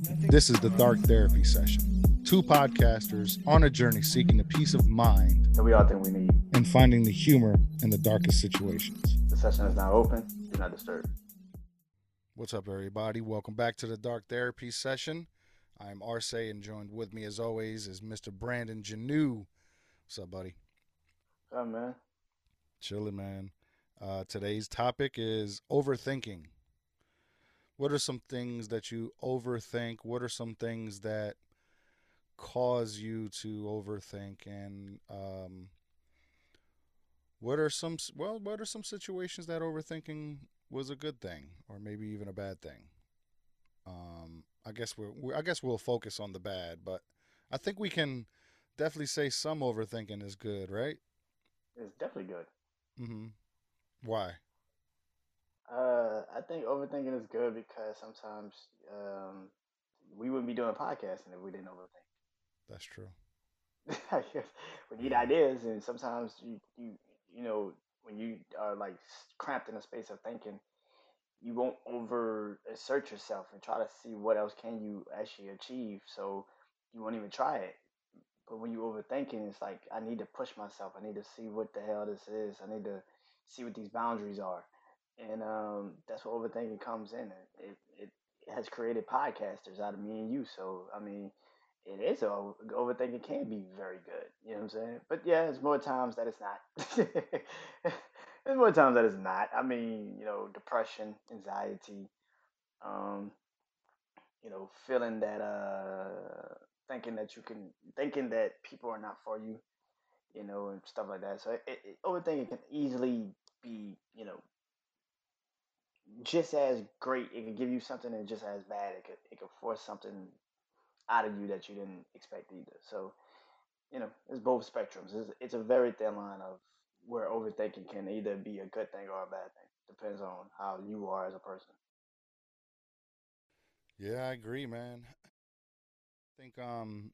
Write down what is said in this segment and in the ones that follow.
This is the Dark Therapy Session. Two podcasters on a journey seeking the peace of mind that we all think we need. and finding the humor in the darkest situations. The session is now open. Do not disturb. What's up, everybody? Welcome back to the Dark Therapy Session. I'm Arce, and joined with me, as always, is Mr. Brandon Janeau. What's up, buddy? Oh man. Chilling, man. Uh, today's topic is overthinking. What are some things that you overthink? What are some things that cause you to overthink? And um, what are some well? What are some situations that overthinking was a good thing, or maybe even a bad thing? Um, I guess we're, we I guess we'll focus on the bad, but I think we can definitely say some overthinking is good, right? It's definitely good. Mm-hmm. Why? Uh, I think overthinking is good because sometimes um, we wouldn't be doing podcasting if we didn't overthink. That's true. we need ideas, and sometimes you you you know when you are like cramped in a space of thinking, you won't over assert yourself and try to see what else can you actually achieve. So you won't even try it. But when you overthinking, it's like I need to push myself. I need to see what the hell this is. I need to see what these boundaries are, and um, that's where overthinking comes in. It, it it has created podcasters out of me and you. So I mean, it is a, overthinking can be very good. You know what I'm saying? But yeah, there's more times that it's not. there's more times that it's not. I mean, you know, depression, anxiety, um, you know, feeling that uh thinking that you can thinking that people are not for you, you know, and stuff like that. So it, it, overthinking can easily be, you know, just as great. It can give you something and just as bad. It could it could force something out of you that you didn't expect either. So, you know, it's both spectrums. It's, it's a very thin line of where overthinking can either be a good thing or a bad thing. Depends on how you are as a person. Yeah, I agree, man. I think um,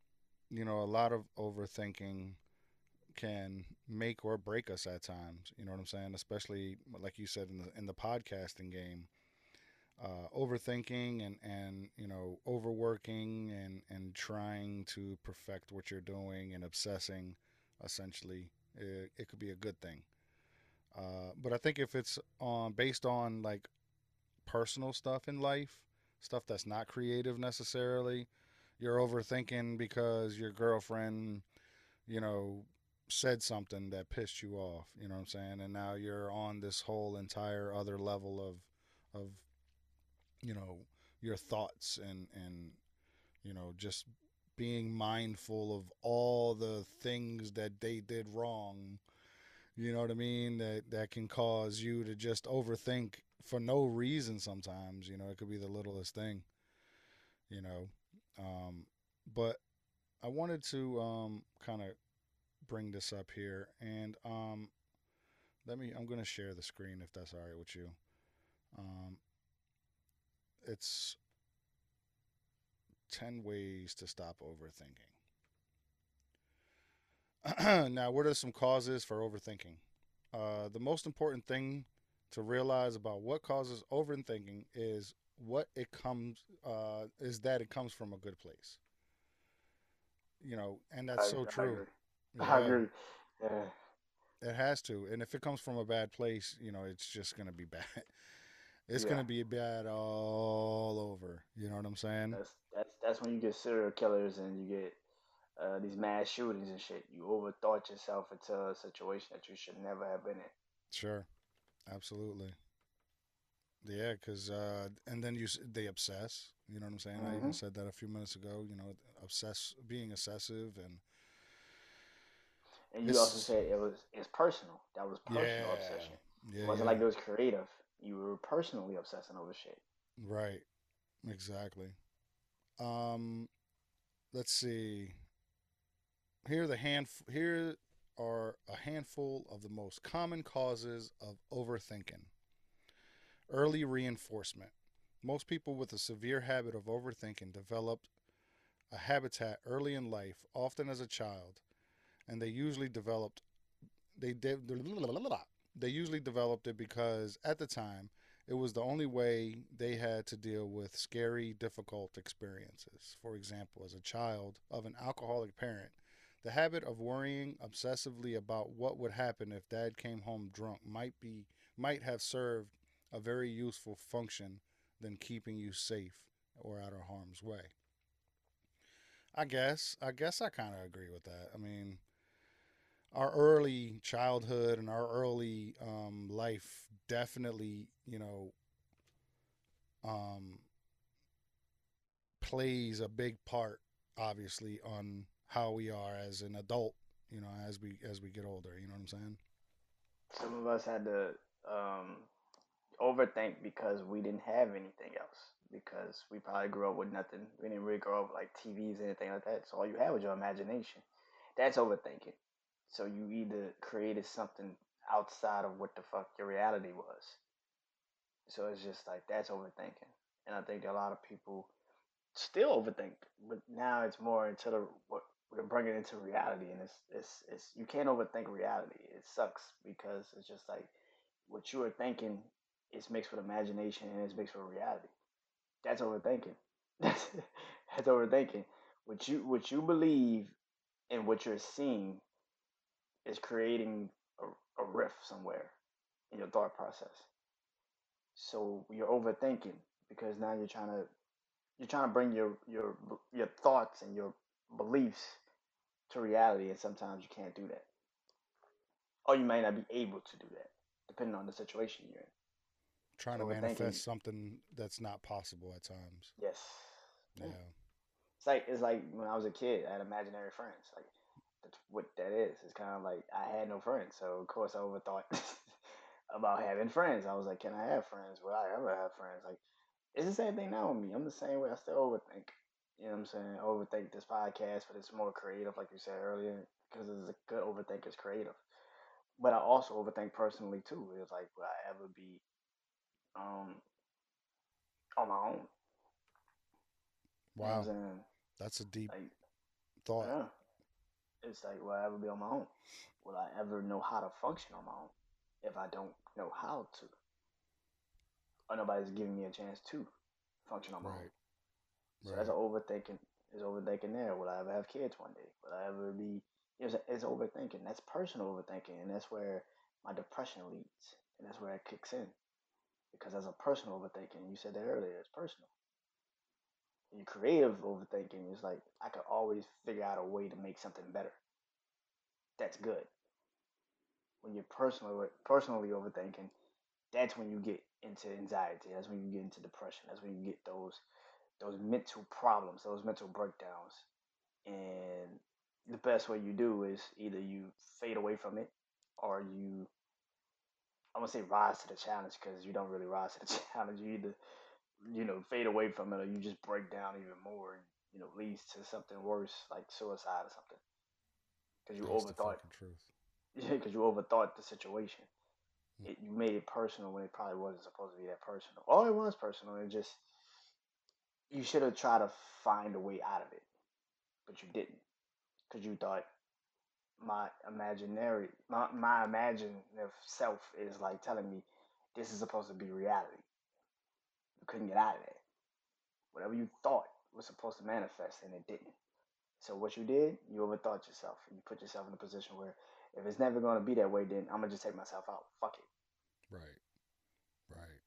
you know, a lot of overthinking can make or break us at times. You know what I'm saying? Especially like you said in the in the podcasting game. Uh, overthinking and, and you know overworking and, and trying to perfect what you're doing and obsessing essentially it, it could be a good thing uh, but I think if it's on based on like personal stuff in life stuff that's not creative necessarily you're overthinking because your girlfriend you know said something that pissed you off you know what i'm saying? And now you're on this whole entire other level of of you know your thoughts and and you know just being mindful of all the things that they did wrong you know what i mean? That that can cause you to just overthink for no reason sometimes you know? It could be the littlest thing you know? Um but i wanted to um kind of bring this up here and um let me i'm going to share the screen if that's all right with you um it's 10 ways to stop overthinking. now, what are some causes for overthinking? Uh, the most important thing to realize about what causes overthinking is what it comes uh, is that it comes from a good place. You know, and that's I, so true. Yeah, I agree. Yeah. it has to. And if it comes from a bad place, you know, it's just going to be bad. It's Yeah. going to be bad all over. You know what I'm saying? That's that's that's when you get serial killers and you get uh, these mass shootings and shit. You overthought yourself into a situation that you should never have been in. Sure, absolutely. Yeah, because uh, and then you they obsess. You know what I'm saying? I even Mhm. said that a few minutes ago. You know, obsess, being obsessive, and And you also said it was it's personal. That was personal yeah, obsession. yeah, It wasn't yeah. like it was creative. You were personally obsessing over shit. right, exactly. Um, let's see. Here are the hand. Here are a handful of the most common causes of overthinking. Early reinforcement. Most people with a severe habit of overthinking developed a habitat early in life, often as a child, and they usually developed they de- they usually developed it because at the time It was the only way they had to deal with scary, difficult experiences. For example, as a child of an alcoholic parent, the habit of worrying obsessively about what would happen if dad came home drunk might be might have served a very useful function than keeping you safe or out of harm's way. I guess I guess I kind of agree with that. I mean, our early childhood and our early um, life definitely, you know, um, plays a big part, obviously, on how we are as an adult. You know, as we as we get older. You know what I'm saying? Some of us had to um, overthink because we didn't have anything else. Because we probably grew up with nothing. We didn't really grow up with like TVs anything like that. So all you had was your imagination. That's overthinking. So you either created something outside of what the fuck your reality was. So it's just like that's overthinking. And I think a lot of people still overthink, but now it's more into the what we're bringing into reality, and it's it's it's you can't overthink reality. It sucks because it's just like what you are thinking is mixed with imagination and it's mixed with reality. That's overthinking. That's that's overthinking. What you what you believe and what you're seeing is creating a, a rift somewhere in your thought process. So you're overthinking because now you're trying to you're trying to bring your your your thoughts and your beliefs to reality, and sometimes you can't do that, or you might not be able to do that, depending on the situation you're in. Trying to manifest something that's not possible at times. Yes. Yeah. It's like it's like when I was a kid, I had imaginary friends. Like that's what that is. It's kind of like I had no friends, so of course I overthought about having friends. I was like, can I have friends? Will I ever have friends? Like it's the same thing now with me. I'm the same way. I still overthink. You know what I'm saying? Overthink this podcast, but it's more creative, like you said earlier, because it's a good overthink is creative. But I also overthink personally too. It's like, will I ever be um on my own? Wow, you know that's a deep like, thought. Yeah. It's like, will I ever be on my own? Will I ever know how to function on my own if I don't know how to? Or nobody's giving me a chance to function on my right. own. So right. that's overthinking. Is overthinking there? Will I ever have kids one day? Will I ever be? It's, it's overthinking. That's personal overthinking, and that's where my depression leads, and that's where it kicks in. Because as a personal overthinking, you said that earlier, it's personal. Your creative overthinking is like I could always figure out a way to make something better. That's good. When you're personally personally overthinking, that's when you get into anxiety. That's when you get into depression. That's when you get those those mental problems, those mental breakdowns. And the best way you do is either you fade away from it or you I'm gonna say rise to the challenge because you don't really rise to the challenge. You either you know fade away from it or you just break down even more and you know leads to something worse like suicide or something because you That's overthought truth. Yeah, because you overthought the situation. Mm. It, you made it personal when it probably wasn't supposed to be that personal. Oh, it was personal. It just you should have tried to find a way out of it, but you didn't because you thought my imaginary, my, my imaginative self is like telling me this is supposed to be reality. You couldn't get out of that. Whatever you thought was supposed to manifest, and it didn't. So what you did, you overthought yourself. You put yourself in a position where if it's never to be that way, then I'm gonna just take myself out. Fuck it. Right. Right.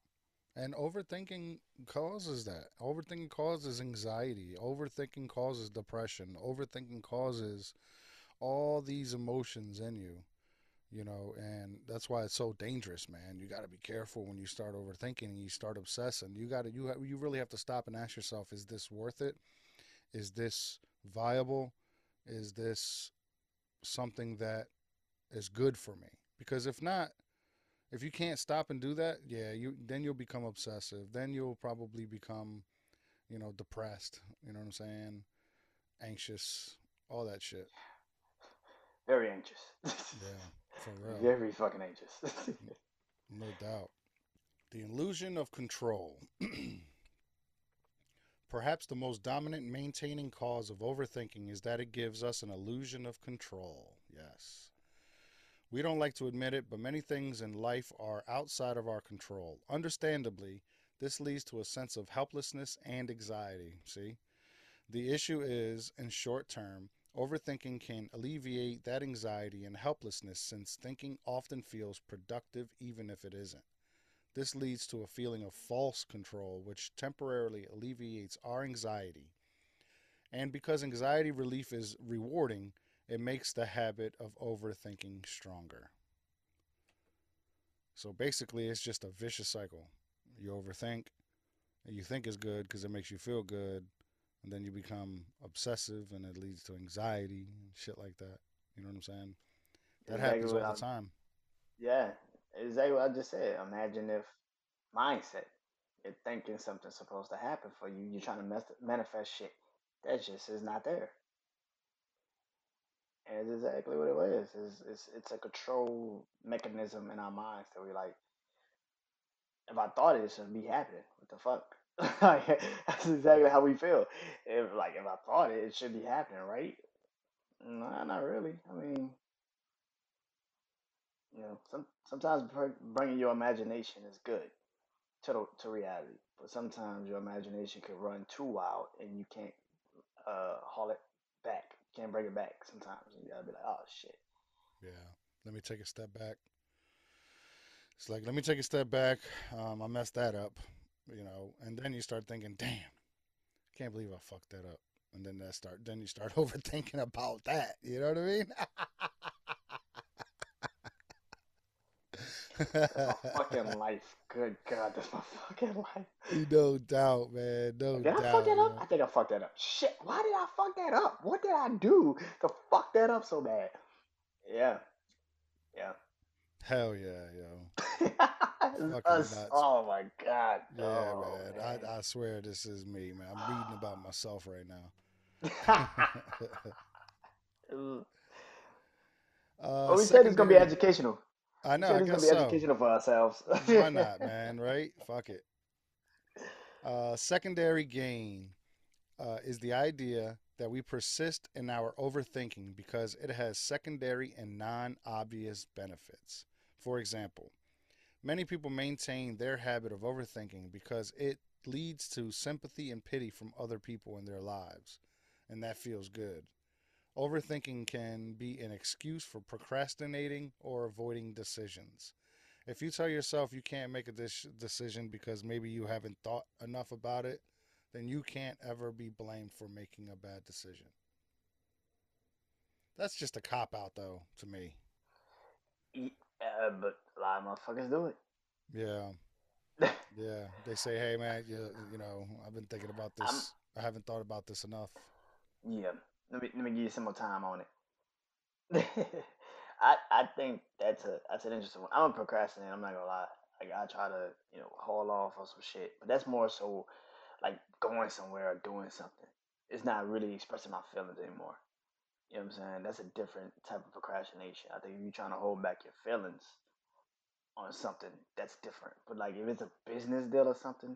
And overthinking causes that. Overthinking causes anxiety. Overthinking causes depression. Overthinking causes all these emotions in you, you know, and that's why it's so dangerous, man. You got to be careful when you start overthinking and you start obsessing. You got to you ha- you really have to stop and ask yourself, is this worth it? Is this viable? Is this something that is good for me? Because if not, if you can't stop and do that, yeah, you then you'll become obsessive. Then you'll probably become, you know, depressed. You know what I'm saying? Anxious, all that shit. Very anxious. yeah. Very fucking anxious. no doubt. The illusion of control. Perhaps the most dominant maintaining cause of overthinking is that it gives us an illusion of control. Yes. We don't like to admit it, but many things in life are outside of our control. Understandably, this leads to a sense of helplessness and anxiety. See? The issue is, in short term, overthinking can alleviate that anxiety and helplessness since thinking often feels productive even if it isn't. This leads to a feeling of false control, which temporarily alleviates our anxiety. And because anxiety relief is rewarding, it makes the habit of overthinking stronger. So basically, it's just a vicious cycle. You overthink, and you think is good because it makes you feel good, and then you become obsessive, and it leads to anxiety and shit like that. You know what I'm saying? That Exactly happens all I, the time. yeah, exactly what I just said. Imagine if mindset, you're thinking something's supposed to happen for you, you're trying to manifest shit that just is not there. And it's exactly what it is. It's, it's, it's a control mechanism in our minds that we like, if I thought it, it should be happening. What the fuck? that's exactly how we feel. If like if I thought it, it should be happening, right? Nah, not really. I mean, you know, some sometimes br- bringing your imagination is good to the, to reality, but sometimes your imagination can run too wild and you can't uh haul it back. Can't bring it back. Sometimes you gotta be like, oh shit. Yeah. Let me take a step back. It's like, let me take a step back. Um, I messed that up, you know, and then you start thinking, damn, can't believe I fucked that up. And then that start, then you start overthinking about that. You know what I mean? My fucking life. Good God, that's my fucking life. no doubt, man. No Did I fuck doubt, that up? yo. I think I fucked that up. Shit, why did I fuck that up? What did I do to fuck that up so bad? Yeah, yeah. Hell yeah, yo. Us. nuts. Oh my God. Yeah, Oh man. man. I, I swear this is me, man. I'm reading about myself right now. Uh, But we said it's gonna be educational. I know. I it's gonna be so. educational for ourselves. Why not, man? Right? Fuck it. Uh, secondary gain uh, is the idea that we persist in our overthinking because it has secondary and non obvious benefits. For example, many people maintain their habit of overthinking because it leads to sympathy and pity from other people in their lives, and that feels good. Overthinking can be an excuse for procrastinating or avoiding decisions. If you tell yourself you can't make a decision because maybe you haven't thought enough about it, then you can't ever be blamed for making a bad decision. That's just a cop out, though, to me. Uh, but a lot of motherfuckers do it. yeah. Yeah, they say, hey, man, you, you know, I've been thinking about I'm this. I haven't thought about this enough. yeah. Let me let me give you some more time on it. I I think that's a that's an interesting one. I'm a procrastinator. I'm not gonna lie. Like I try to you know haul off on some shit, but that's more so like going somewhere or doing something. It's not really expressing my feelings anymore. You know what I'm saying? That's a different type of procrastination. I think if you're trying to hold back your feelings on something, that's different. But like if it's a business deal or something,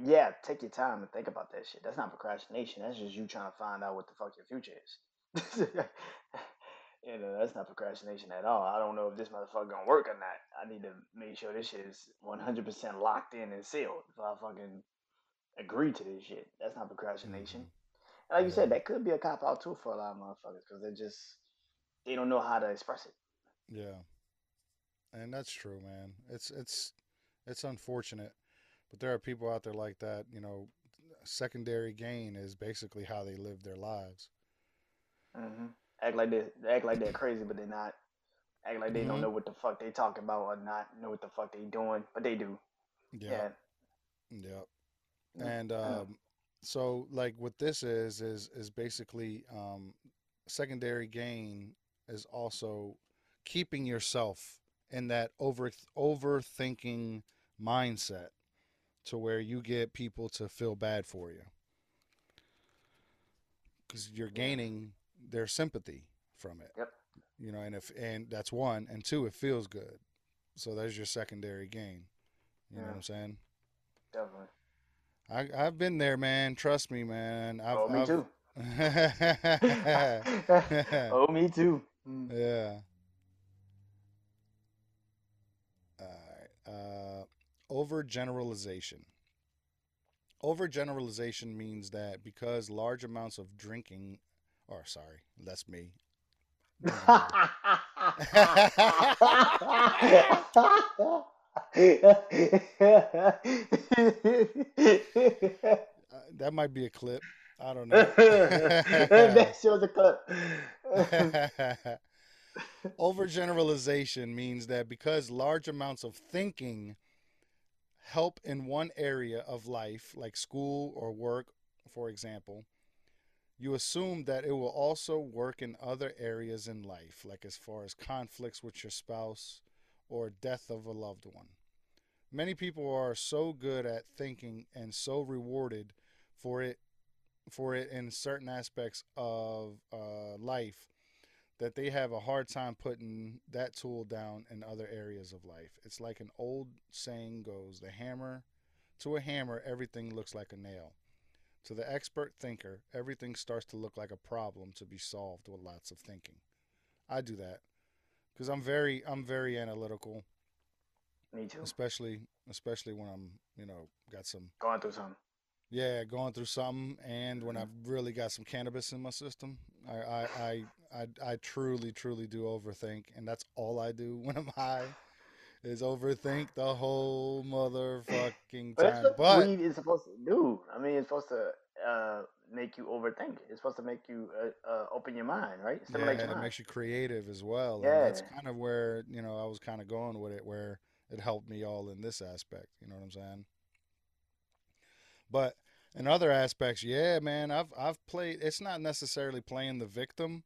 yeah, take your time and think about that shit. That's not procrastination. That's just you trying to find out what the fuck your future is. you know, that's not procrastination at all. I don't know if this motherfucker gonna work or not. I need to make sure this shit is 100% locked in and sealed if I fucking agree to this shit. That's not procrastination. And like you said, that could be a cop out too for a lot of motherfuckers because they just they don't know how to express it. yeah. And that's true, man. It's it's it's unfortunate, but there are people out there like that. You know, secondary gain is basically how they live their lives. hmm Act like they act like they're crazy, but they're not. Act like they don't hmm know what the fuck they talking about or not know what the fuck they doing, but they do. Yeah, yep. yeah, And I know. um, so, like, what this is is is basically um, secondary gain is also keeping yourself in that over overthinking mindset to where you get people to feel bad for you because you're gaining their sympathy from it. Yep. You know, and if and that's one, and two, it feels good. So there's your secondary gain. You know what I'm saying? Definitely. I I've been there, man. Trust me, man. I've Oh, me I've too. oh, me too. Mm. yeah. Uh, overgeneralization. Overgeneralization means that because large amounts of drinking, or sorry, that's me. Uh, that might be a clip. I don't know. that shows a clip. Overgeneralization means that because large amounts of thinking help in one area of life, like school or work, for example, you assume that it will also work in other areas in life, like as far as conflicts with your spouse or death of a loved one. Many people are so good at thinking and so rewarded for it for it in certain aspects of uh, life that they have a hard time putting that tool down in other areas of life. It's like an old saying goes the hammer to a hammer, everything looks like a nail. To the expert thinker, everything starts to look like a problem to be solved with lots of thinking. I do that because I'm very I'm very analytical, Me too. especially especially when I'm you know got some Going through something. Yeah going through something and when Mhm. I've really got some cannabis in my system. I I I I, I truly truly do overthink, and that's all I do when I'm high is overthink the whole motherfucking But that's time. what But weed is supposed to do. I mean, it's supposed to uh, make you overthink. It's supposed to make you uh, uh, open your mind, right? Yeah, Stimulate your and it mind. makes you creative as well. And Yeah. that's kind of where, you know, I was kind of going with it, where it helped me all in this aspect. You know what I'm saying? But in other aspects, yeah, man, I've I've played it's not necessarily playing the victim,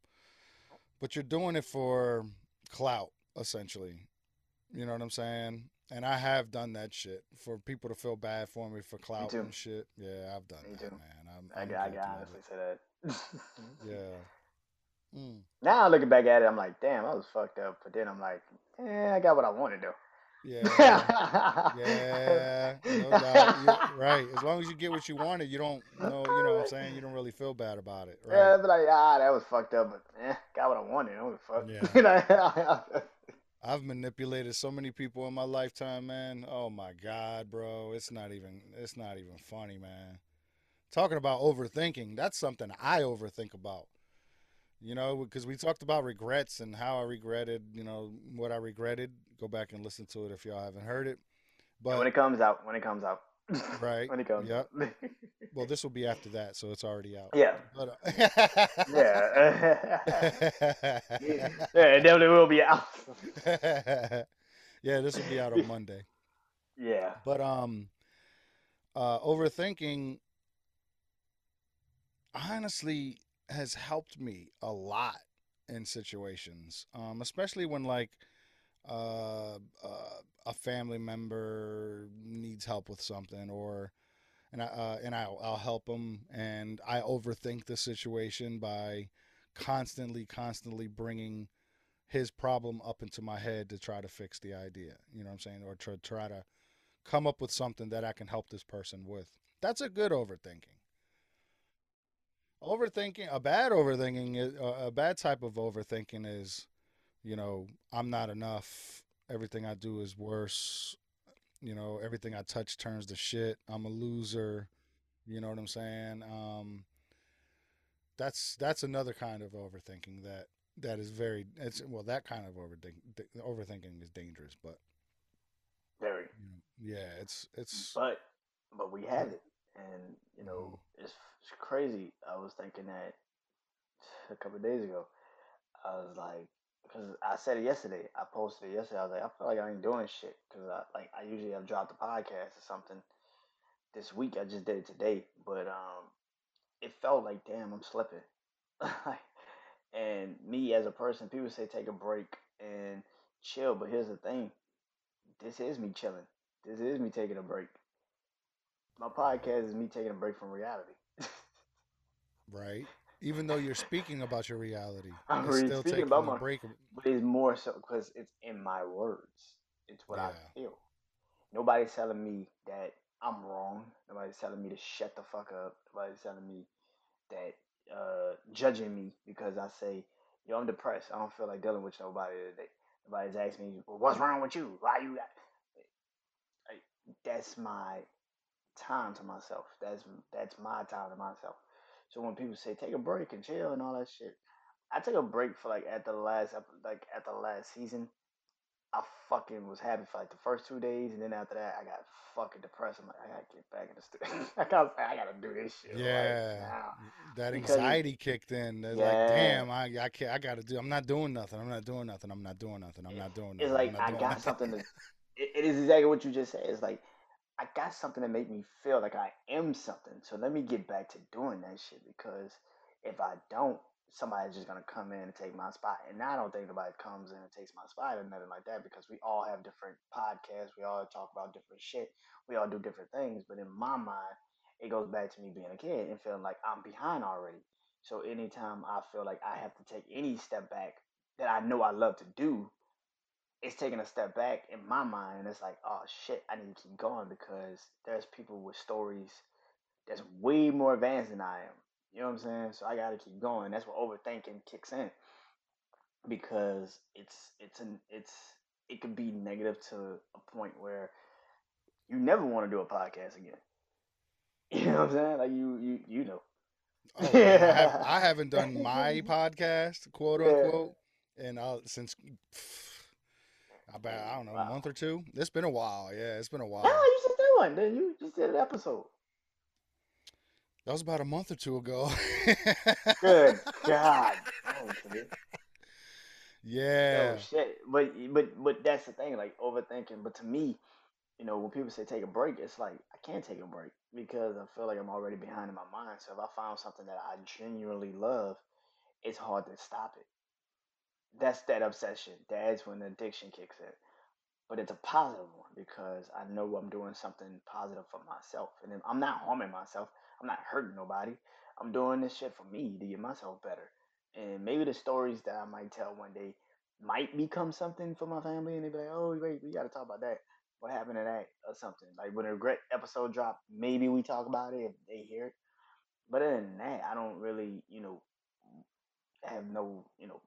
but you're doing it for clout, essentially. You know what I'm saying? And I have done that shit for people to feel bad for me for clout too. and shit. Yeah, I've done Me that, too. man. I'm, I, I'm I can honestly say that. Yeah. Mm. now looking back at it, I'm like, damn, I was fucked up. But then I'm like, eh, I got what I wanted to. Yeah. Yeah, no doubt. Yeah, right. As long as you get what you wanted, you don't know, you know what I'm saying? You don't really feel bad about it, right? I'd be like, ah, that was fucked up, but eh, got what I wanted. I don't fuck. Yeah. I've manipulated so many people in my lifetime, man. Oh my God, bro. It's not even it's not even funny, man. Talking about overthinking, that's something I overthink about. You know, because we talked about regrets and how I regretted, you know, what I regretted. Go back and listen to it if y'all haven't heard it. But when it comes out, when it comes out, right, when it comes yeah. Well, this will be after that, so it's already out. yeah, But yeah, uh, yeah, it definitely will be out. yeah, this will be out on Monday. yeah, But um, uh, overthinking honestly has helped me a lot in situations, um, especially when like uh, uh, a family member needs help with something, or and I uh, and I'll, I'll help them, and I overthink the situation by constantly, constantly bringing his problem up into my head to try to fix the idea. You know what I'm saying, or to try to come up with something that I can help this person with. That's a good overthinking. Overthinking, a bad overthinking, a bad type of overthinking is, you know, I'm not enough. Everything I do is worse. You know, everything I touch turns to shit. I'm a loser. You know what I'm saying? Um, that's that's another kind of overthinking that that is very. It's well, that kind of overthinking overthinking is dangerous, but very. you know, yeah, it's it's But but we have it, and you know Mhm. it's, it's crazy. I was thinking that a couple of days ago. I was like, because I said it yesterday. I posted it yesterday. I was like, I feel like I ain't doing shit because I like I usually have dropped a podcast or something this week. I just did it today, but um, it felt like damn, I'm slipping. and me as a person, people say take a break and chill, but here's the thing: this is me chilling. This is me taking a break. My podcast is me taking a break from reality. right. Even though you're speaking about your reality, I'm it's still speaking taking about my, break. but it's more so because it's in my words. It's what I feel. Nobody's telling me that I'm wrong. Nobody's telling me to shut the fuck up. Nobody's telling me that uh judging me because I say, yo, I'm depressed. I don't feel like dealing with nobody today. Nobody's asking me, well, what's wrong with you? Why you got that's my time to myself. That's that's my time to myself. So when people say take a break and chill and all that shit, I took a break for like at the last like at the last season. I fucking was happy for like the first two days, and then after that, I got fucking depressed. I'm like, I gotta get back in the studio. I gotta, I gotta do this shit. Yeah, right that Because anxiety kicked in. They're like, Yeah. damn, I, I can't. I gotta do. I'm not doing nothing. I'm not doing nothing. I'm not doing nothing. I'm not doing nothing. It's like I got nothing." something to. It, it is exactly what you just said. It's like I got something to make me feel like I am something. So let me get back to doing that shit because if I don't, somebody's just gonna come in and take my spot. And I don't think nobody comes in and takes my spot or nothing like that because we all have different podcasts. We all talk about different shit. We all do different things. But in my mind, it goes back to me being a kid and feeling like I'm behind already. So anytime I feel like I have to take any step back that I know I love to do, it's taking a step back in my mind and it's like oh shit i need to keep going because there's people with stories that's way more advanced than i am you know what i'm saying? So i gotta keep going that's what overthinking kicks in because it's it's an it's it could be negative to a point where you never want to do a podcast again. You know what i'm saying? Like you you you know. Oh, man, I, have, haven't done my podcast, quote Yeah. unquote, and uh, since about I don't know a month or two. It's been a while. Yeah, it's been a while. no you just did one then you just did an episode That was about a month or two ago. good god oh, yeah. Oh shit! But but but that's the thing, like overthinking. But to me, you know, when people say take a break, it's like I can't take a break because I feel like I'm already behind in my mind. So if I found something that I genuinely love, it's hard to stop it. That's that obsession. That's when the addiction kicks in. But it's a positive one because I know I'm doing something positive for myself, and I'm not harming myself. I'm not hurting nobody. I'm doing this shit for me to get myself better. And maybe the stories that I might tell one day might become something for my family, and they be like, "Oh, wait, we got to talk about that. What happened to that, or something?" Like when a regret episode drop, maybe we talk about it if they hear it. But other than that, I don't really, you know, have no, you know,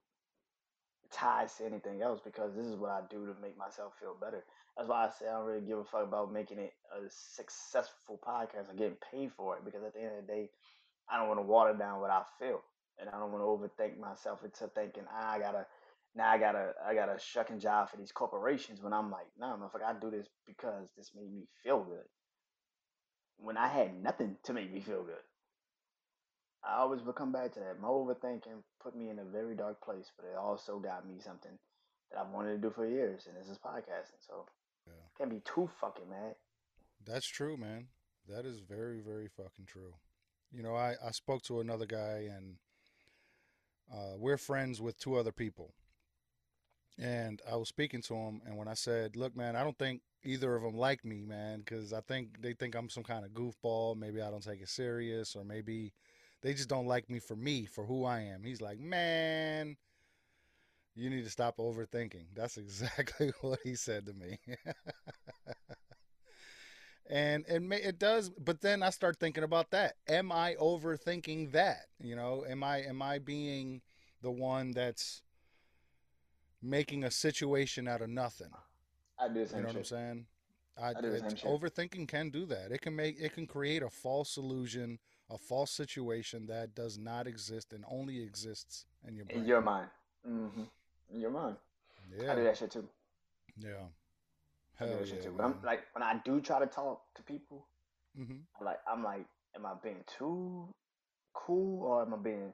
ties to anything else because this is what I do to make myself feel better. That's why I say I don't really give a fuck about making it a successful podcast or getting paid for it because at the end of the day, I don't want to water down what I feel, and I don't want to overthink myself into thinking ah, I gotta now I gotta I gotta shuck and jive for these corporations when I'm like no, motherfucker, I do this because this made me feel good when I had nothing to make me feel good. I always will come back to that. My overthinking put me in a very dark place, but it also got me something that I've wanted to do for years, and this is podcasting. So Yeah. can't be too fucking mad. That's true, man. That is very, very fucking true. You know, I, I spoke to another guy and uh, we're friends with two other people. And I was speaking to him, and when I said, Look, man, I don't think either of them like me, man, because I think they think I'm some kind of goofball. Maybe I don't take it serious, or maybe they just don't like me for me, for who I am. He's like, Man, you need to stop overthinking. That's exactly what he said to me. and and ma- it does but then i start thinking about that am i overthinking that you know am i am i being the one that's making a situation out of nothing I do you know what i'm saying I, I do the it's- same shit. overthinking can do that it can make it can create a false illusion a false situation that does not exist and only exists in your brain In your mind. Mm-hmm. In your mind. Yeah. I do that shit too. yeah I do hell that shit yeah too. But I'm like when I do try to talk to people, hmm I'm like I'm like, am I being too cool or am I being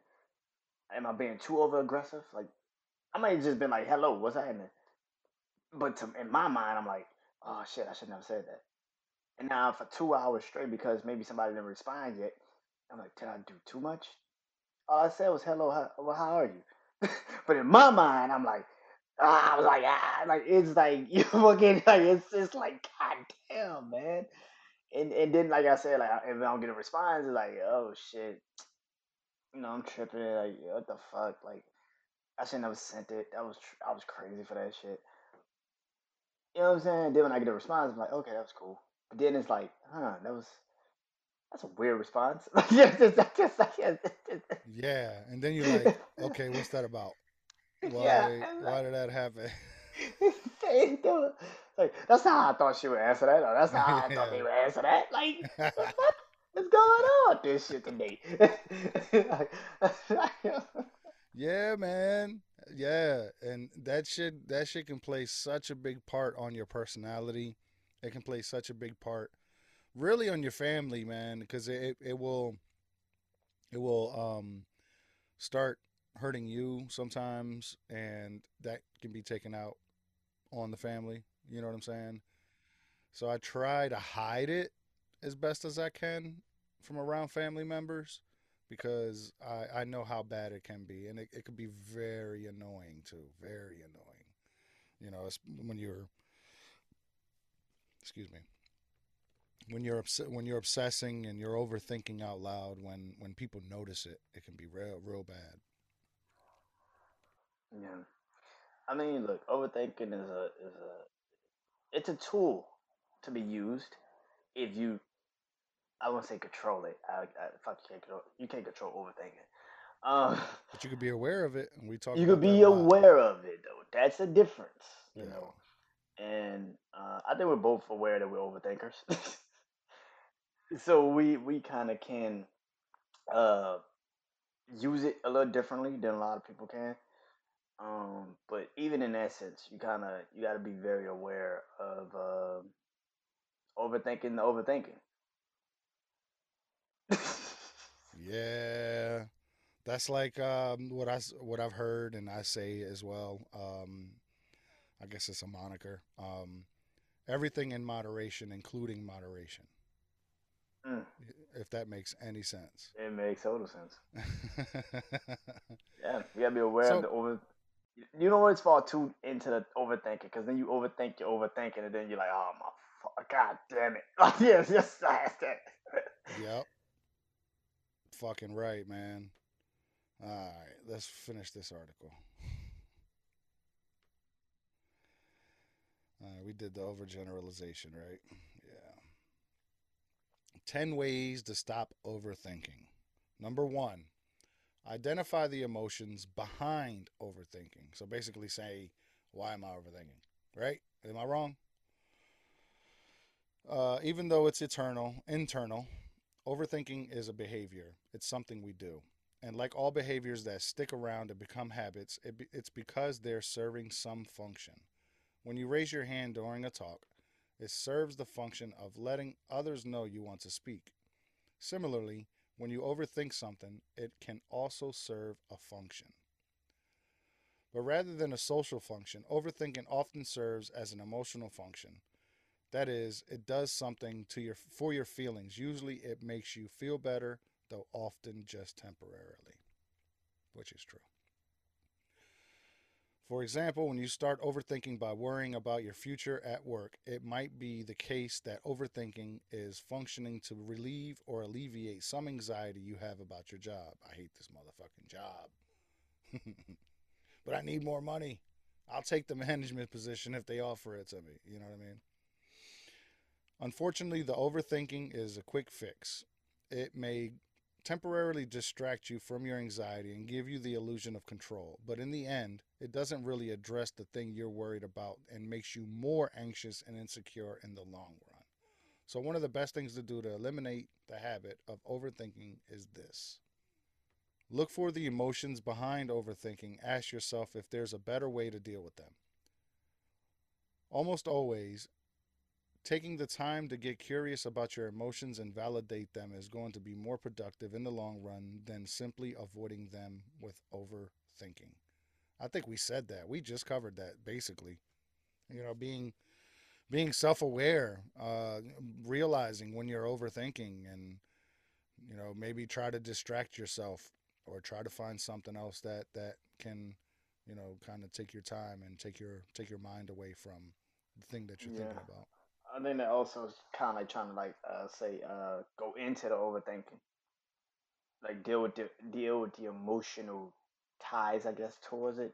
am I being too over aggressive? Like I might have just been like, hello, what's happening? But to, in my mind, I'm like, oh shit, I should never said that. And now for two hours straight, because maybe somebody didn't respond yet, I'm like, did I do too much? All I said was hello, how, well, how are you? but in my mind, I'm like, ah, I was like, ah, like it's like you fucking like it's just like, god damn, man. And and then like I said, like if I don't get a response, it's like, oh shit, you know, I'm tripping. Like what the fuck, like I should never have sent it. That was I was crazy for that shit. You know what I'm saying? Then when I get a response, I'm like, okay, that was cool. But then it's like, huh, that was that's a weird response. Yeah, and then you're like okay what's that about why yeah, and why did that happen like that's not how I thought she would answer that. Or that's not how I thought they would answer that. Like, what? What's going on with this shit today? yeah, man. Yeah, and that shit that shit can play such a big part on your personality. It can play such a big part, really, on your family, man, because it it will it will um start hurting you sometimes, and that can be taken out on the family. You know what I'm saying? So I try to hide it as best as I can from around family members because I, I know how bad it can be. And it, it can be very annoying, too. Very annoying. You know, when you're, excuse me, when you're obs- when you're obsessing and you're overthinking out loud when when people notice it it can be real real bad yeah. I mean, look, overthinking is a is a it's a tool to be used if you I won't say control it. I, I fuck you can't control you can't control overthinking. Um, but you could be aware of it, and we talk. You could be aware of it though. That's a difference, you yeah. know. And uh, I think we're both aware that we're overthinkers. so we we kind of can uh, use it a little differently than a lot of people can. Um, but even in that sense, you kind of you got to be very aware of uh, overthinking the overthinking. yeah, that's like um, what I what I've heard and I say as well. Um, I guess it's a moniker. Um, everything in moderation, including moderation. Mm. If that makes any sense. It makes total sense. yeah, you gotta be aware so, of the over you don't always fall too into the overthinking because then you overthink, you're overthinking, and then you're like, oh my fuck, god damn it. yes, yes, that's that. yep. Fucking right, man. All right, let's finish this article. Right, we did the overgeneralization, right? Yeah. 10 ways to stop overthinking. Number one, Identify the emotions behind overthinking. So basically say, why am I overthinking? Right? Am I wrong? Uh, even though it's eternal, internal, overthinking is a behavior. It's something we do. And like all behaviors that stick around and become habits, it be, it's because they're serving some function. When you raise your hand during a talk, it serves the function of letting others know you want to speak. Similarly, when you overthink something, it can also serve a function. But rather than a social function, overthinking often serves as an emotional function. That is, it does something to your for your feelings. Usually it makes you feel better, though often just temporarily, which is true. For example, when you start overthinking by worrying about your future at work, it might be the case that overthinking is functioning to relieve or alleviate some anxiety you have about your job. I hate this motherfucking job. but I need more money. I'll take the management position if they offer it to me. You know what I mean? Unfortunately, the overthinking is a quick fix. It may temporarily distract you from your anxiety and give you the illusion of control. But in the end, it doesn't really address the thing you're worried about and makes you more anxious and insecure in the long run. So, one of the best things to do to eliminate the habit of overthinking is this look for the emotions behind overthinking. Ask yourself if there's a better way to deal with them. Almost always, Taking the time to get curious about your emotions and validate them is going to be more productive in the long run than simply avoiding them with overthinking. I think we said that. We just covered that basically. You know, being being self-aware, uh, realizing when you're overthinking and you know, maybe try to distract yourself or try to find something else that that can, you know, kind of take your time and take your take your mind away from the thing that you're yeah. thinking about. I think that also kind of like trying to like uh, say uh, go into the overthinking, like deal with the deal with the emotional ties, I guess, towards it,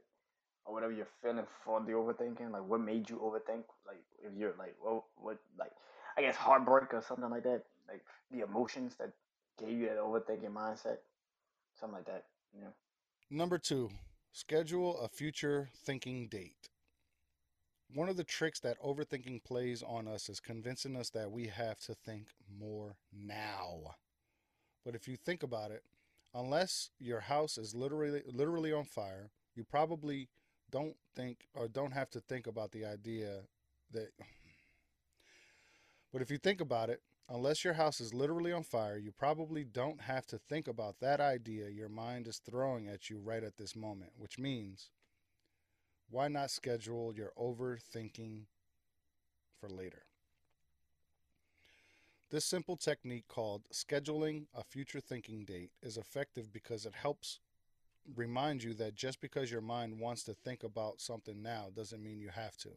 or whatever you're feeling for the overthinking. Like, what made you overthink? Like, if you're like, well, what, like, I guess heartbreak or something like that. Like the emotions that gave you that overthinking mindset, something like that. You know. Number two, schedule a future thinking date. One of the tricks that overthinking plays on us is convincing us that we have to think more now. But if you think about it, unless your house is literally literally on fire, you probably don't think or don't have to think about the idea that But if you think about it, unless your house is literally on fire, you probably don't have to think about that idea your mind is throwing at you right at this moment, which means why not schedule your overthinking for later? This simple technique called scheduling a future thinking date is effective because it helps remind you that just because your mind wants to think about something now doesn't mean you have to.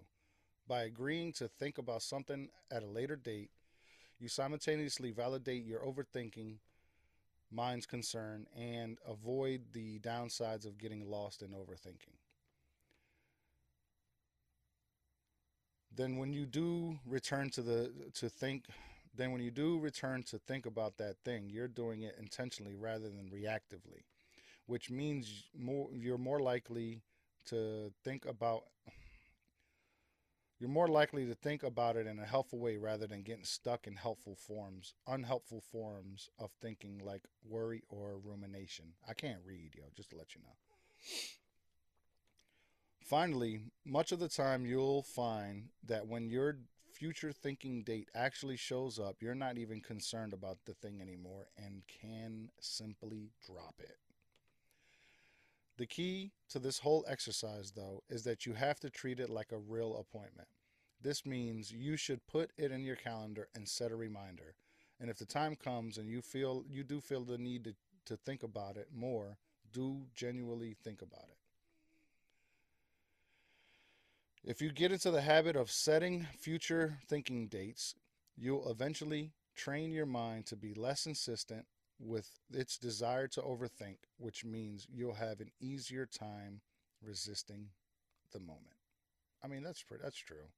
By agreeing to think about something at a later date, you simultaneously validate your overthinking mind's concern and avoid the downsides of getting lost in overthinking. Then when you do return to the to think then when you do return to think about that thing, you're doing it intentionally rather than reactively, which means more you're more likely to think about you're more likely to think about it in a helpful way rather than getting stuck in helpful forms, unhelpful forms of thinking like worry or rumination. I can't read, yo, just to let you know. Finally, much of the time you'll find that when your future thinking date actually shows up, you're not even concerned about the thing anymore and can simply drop it. The key to this whole exercise, though, is that you have to treat it like a real appointment. This means you should put it in your calendar and set a reminder. And if the time comes and you feel you do feel the need to, to think about it more, do genuinely think about it. If you get into the habit of setting future thinking dates, you'll eventually train your mind to be less insistent with its desire to overthink, which means you'll have an easier time resisting the moment. I mean, that's pretty, that's true.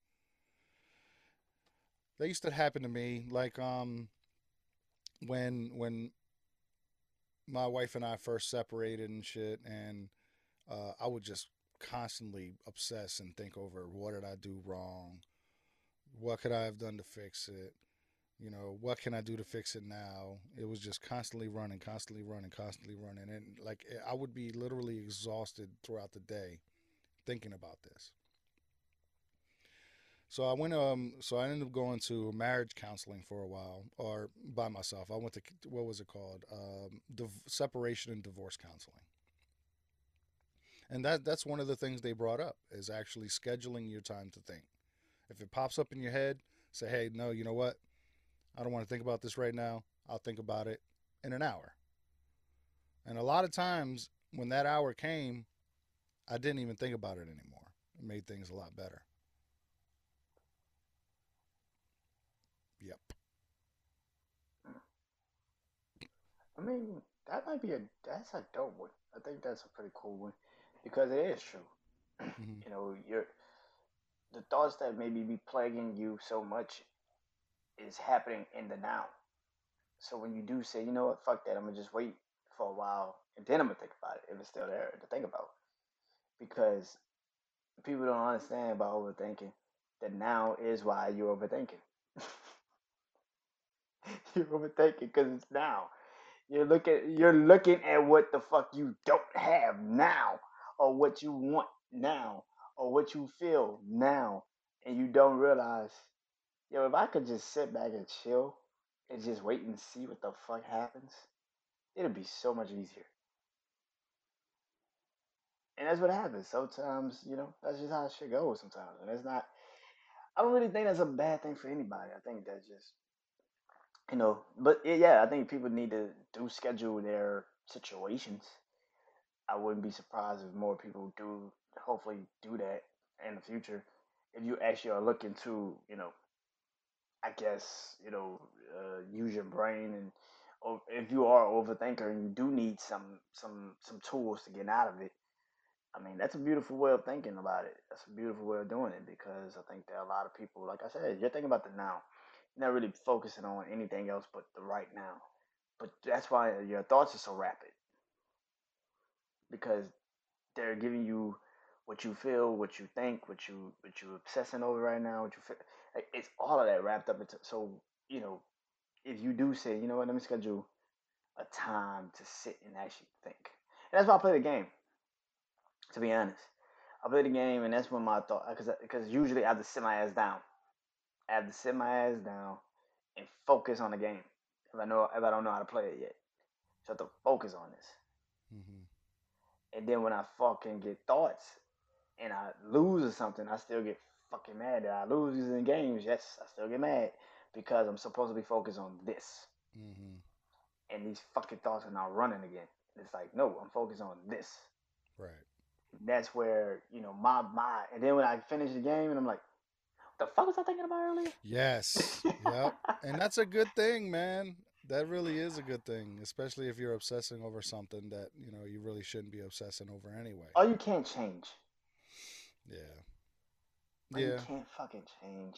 That used to happen to me, like um, when when my wife and I first separated and shit, and uh, I would just constantly obsess and think over what did I do wrong, what could I have done to fix it, you know, what can I do to fix it now? It was just constantly running, constantly running, constantly running, and like I would be literally exhausted throughout the day thinking about this. So I went um so I ended up going to marriage counseling for a while or by myself. I went to what was it called? Um, div- separation and divorce counseling. And that that's one of the things they brought up is actually scheduling your time to think. If it pops up in your head, say, "Hey, no, you know what? I don't want to think about this right now. I'll think about it in an hour." And a lot of times when that hour came, I didn't even think about it anymore. It made things a lot better. Yep. I mean, that might be a that's a dope one. I think that's a pretty cool one because it is true. hmm You know, your the thoughts that maybe be plaguing you so much is happening in the now. So when you do say, you know what, fuck that, I'm gonna just wait for a while and then I'm gonna think about it if it's still there to think about. Because people don't understand about overthinking that now is why you're overthinking. you're overthinking because it's now. You're looking you're looking at what the fuck you don't have now or what you want now or what you feel now and you don't realize, yo, if I could just sit back and chill and just wait and see what the fuck happens, it'd be so much easier. And that's what happens. Sometimes, you know, that's just how shit goes sometimes. And it's not I don't really think that's a bad thing for anybody. I think that's just you know, but yeah, yeah, I think people need to do schedule their situations I wouldn't be surprised if more people do hopefully do that in the future. If you actually are looking to, you know, I guess, you know, uh, use your brain and or if you are an overthinker and you do need some some some tools to get out of it, I mean, that's a beautiful way of thinking about it. That's a beautiful way of doing it because I think that a lot of people, like I said, you're thinking about the now. You're not really focusing on anything else but the right now. But that's why your thoughts are so rapid because they're giving you what you feel, what you think, what you what you obsessing over right now, what you feel. like, It's all of that wrapped up into. So you know, if you do say, you know what, let me schedule a time to sit and actually think. And that's why I play the game. To be honest, I play the game, and that's when my thought because because usually I have to sit my ass down. I have to sit my ass down and focus on the game. If I know if I don't know how to play it yet, so I have to focus on this. hmm And then when I fucking get thoughts and I lose or something, I still get fucking mad that I lose in games. Yes, I still get mad because I'm supposed to be focused on this. hmm And these fucking thoughts are now running again. It's like, no, I'm focused on this. Right. That's where, you know, my my and then when I finish the game and I'm like, the fuck was I thinking about earlier? Yes. Yep. And that's a good thing, man. That really is a good thing, especially if you're obsessing over something that, you know, you really shouldn't be obsessing over anyway. Oh, you can't change. Yeah. Like, You can't fucking change.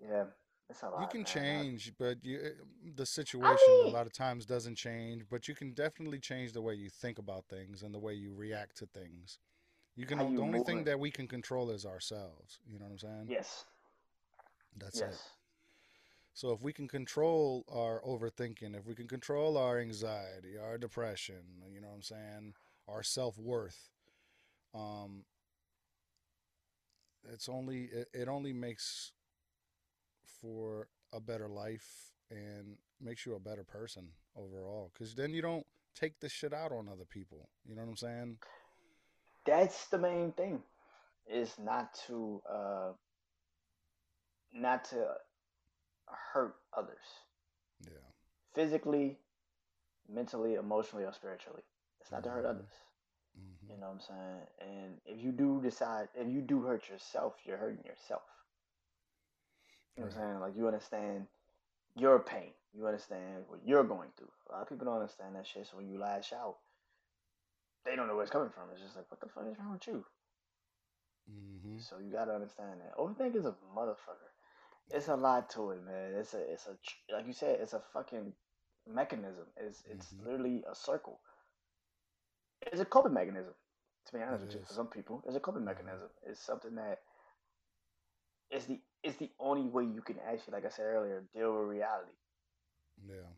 Yeah, it's a lot. You can man. Change, but you eh, the I situation a lot of times doesn't change, but you can definitely change the way you think about things and the way you react to things. You can you the only thing moving. that we can control is ourselves. You know what I'm saying? Yes, That's it. So if we can control our overthinking, if we can control our anxiety, our depression, you know what I'm saying, our self-worth, um, it's only it, it only makes for a better life and makes you a better person overall. Because then you don't take the shit out on other people. You know what I'm saying? That's the main thing. Is not to uh not to hurt others Yeah. physically, mentally, emotionally, or spiritually. It's not to hurt Mhm. others. hmm You know what I'm saying? And if you do decide, if you do hurt yourself, you're hurting yourself. You know what I'm saying? Like you understand your pain. You understand what you're going through. A lot of people don't understand that shit. So when you lash out, they don't know where it's coming from. It's just like, what the fuck is wrong with you? Mm-hmm. So you gotta understand that. Overthink is a motherfucker. It's a lot to it, man. It's a, it's a, like you said, it's a fucking mechanism. It's, it's hmm literally a circle. It's a coping mechanism. To be honest It with you, for some people, it's a coping hmm mechanism. It's something that is the, it's the only way you can actually, like I said earlier, deal with reality. Yeah.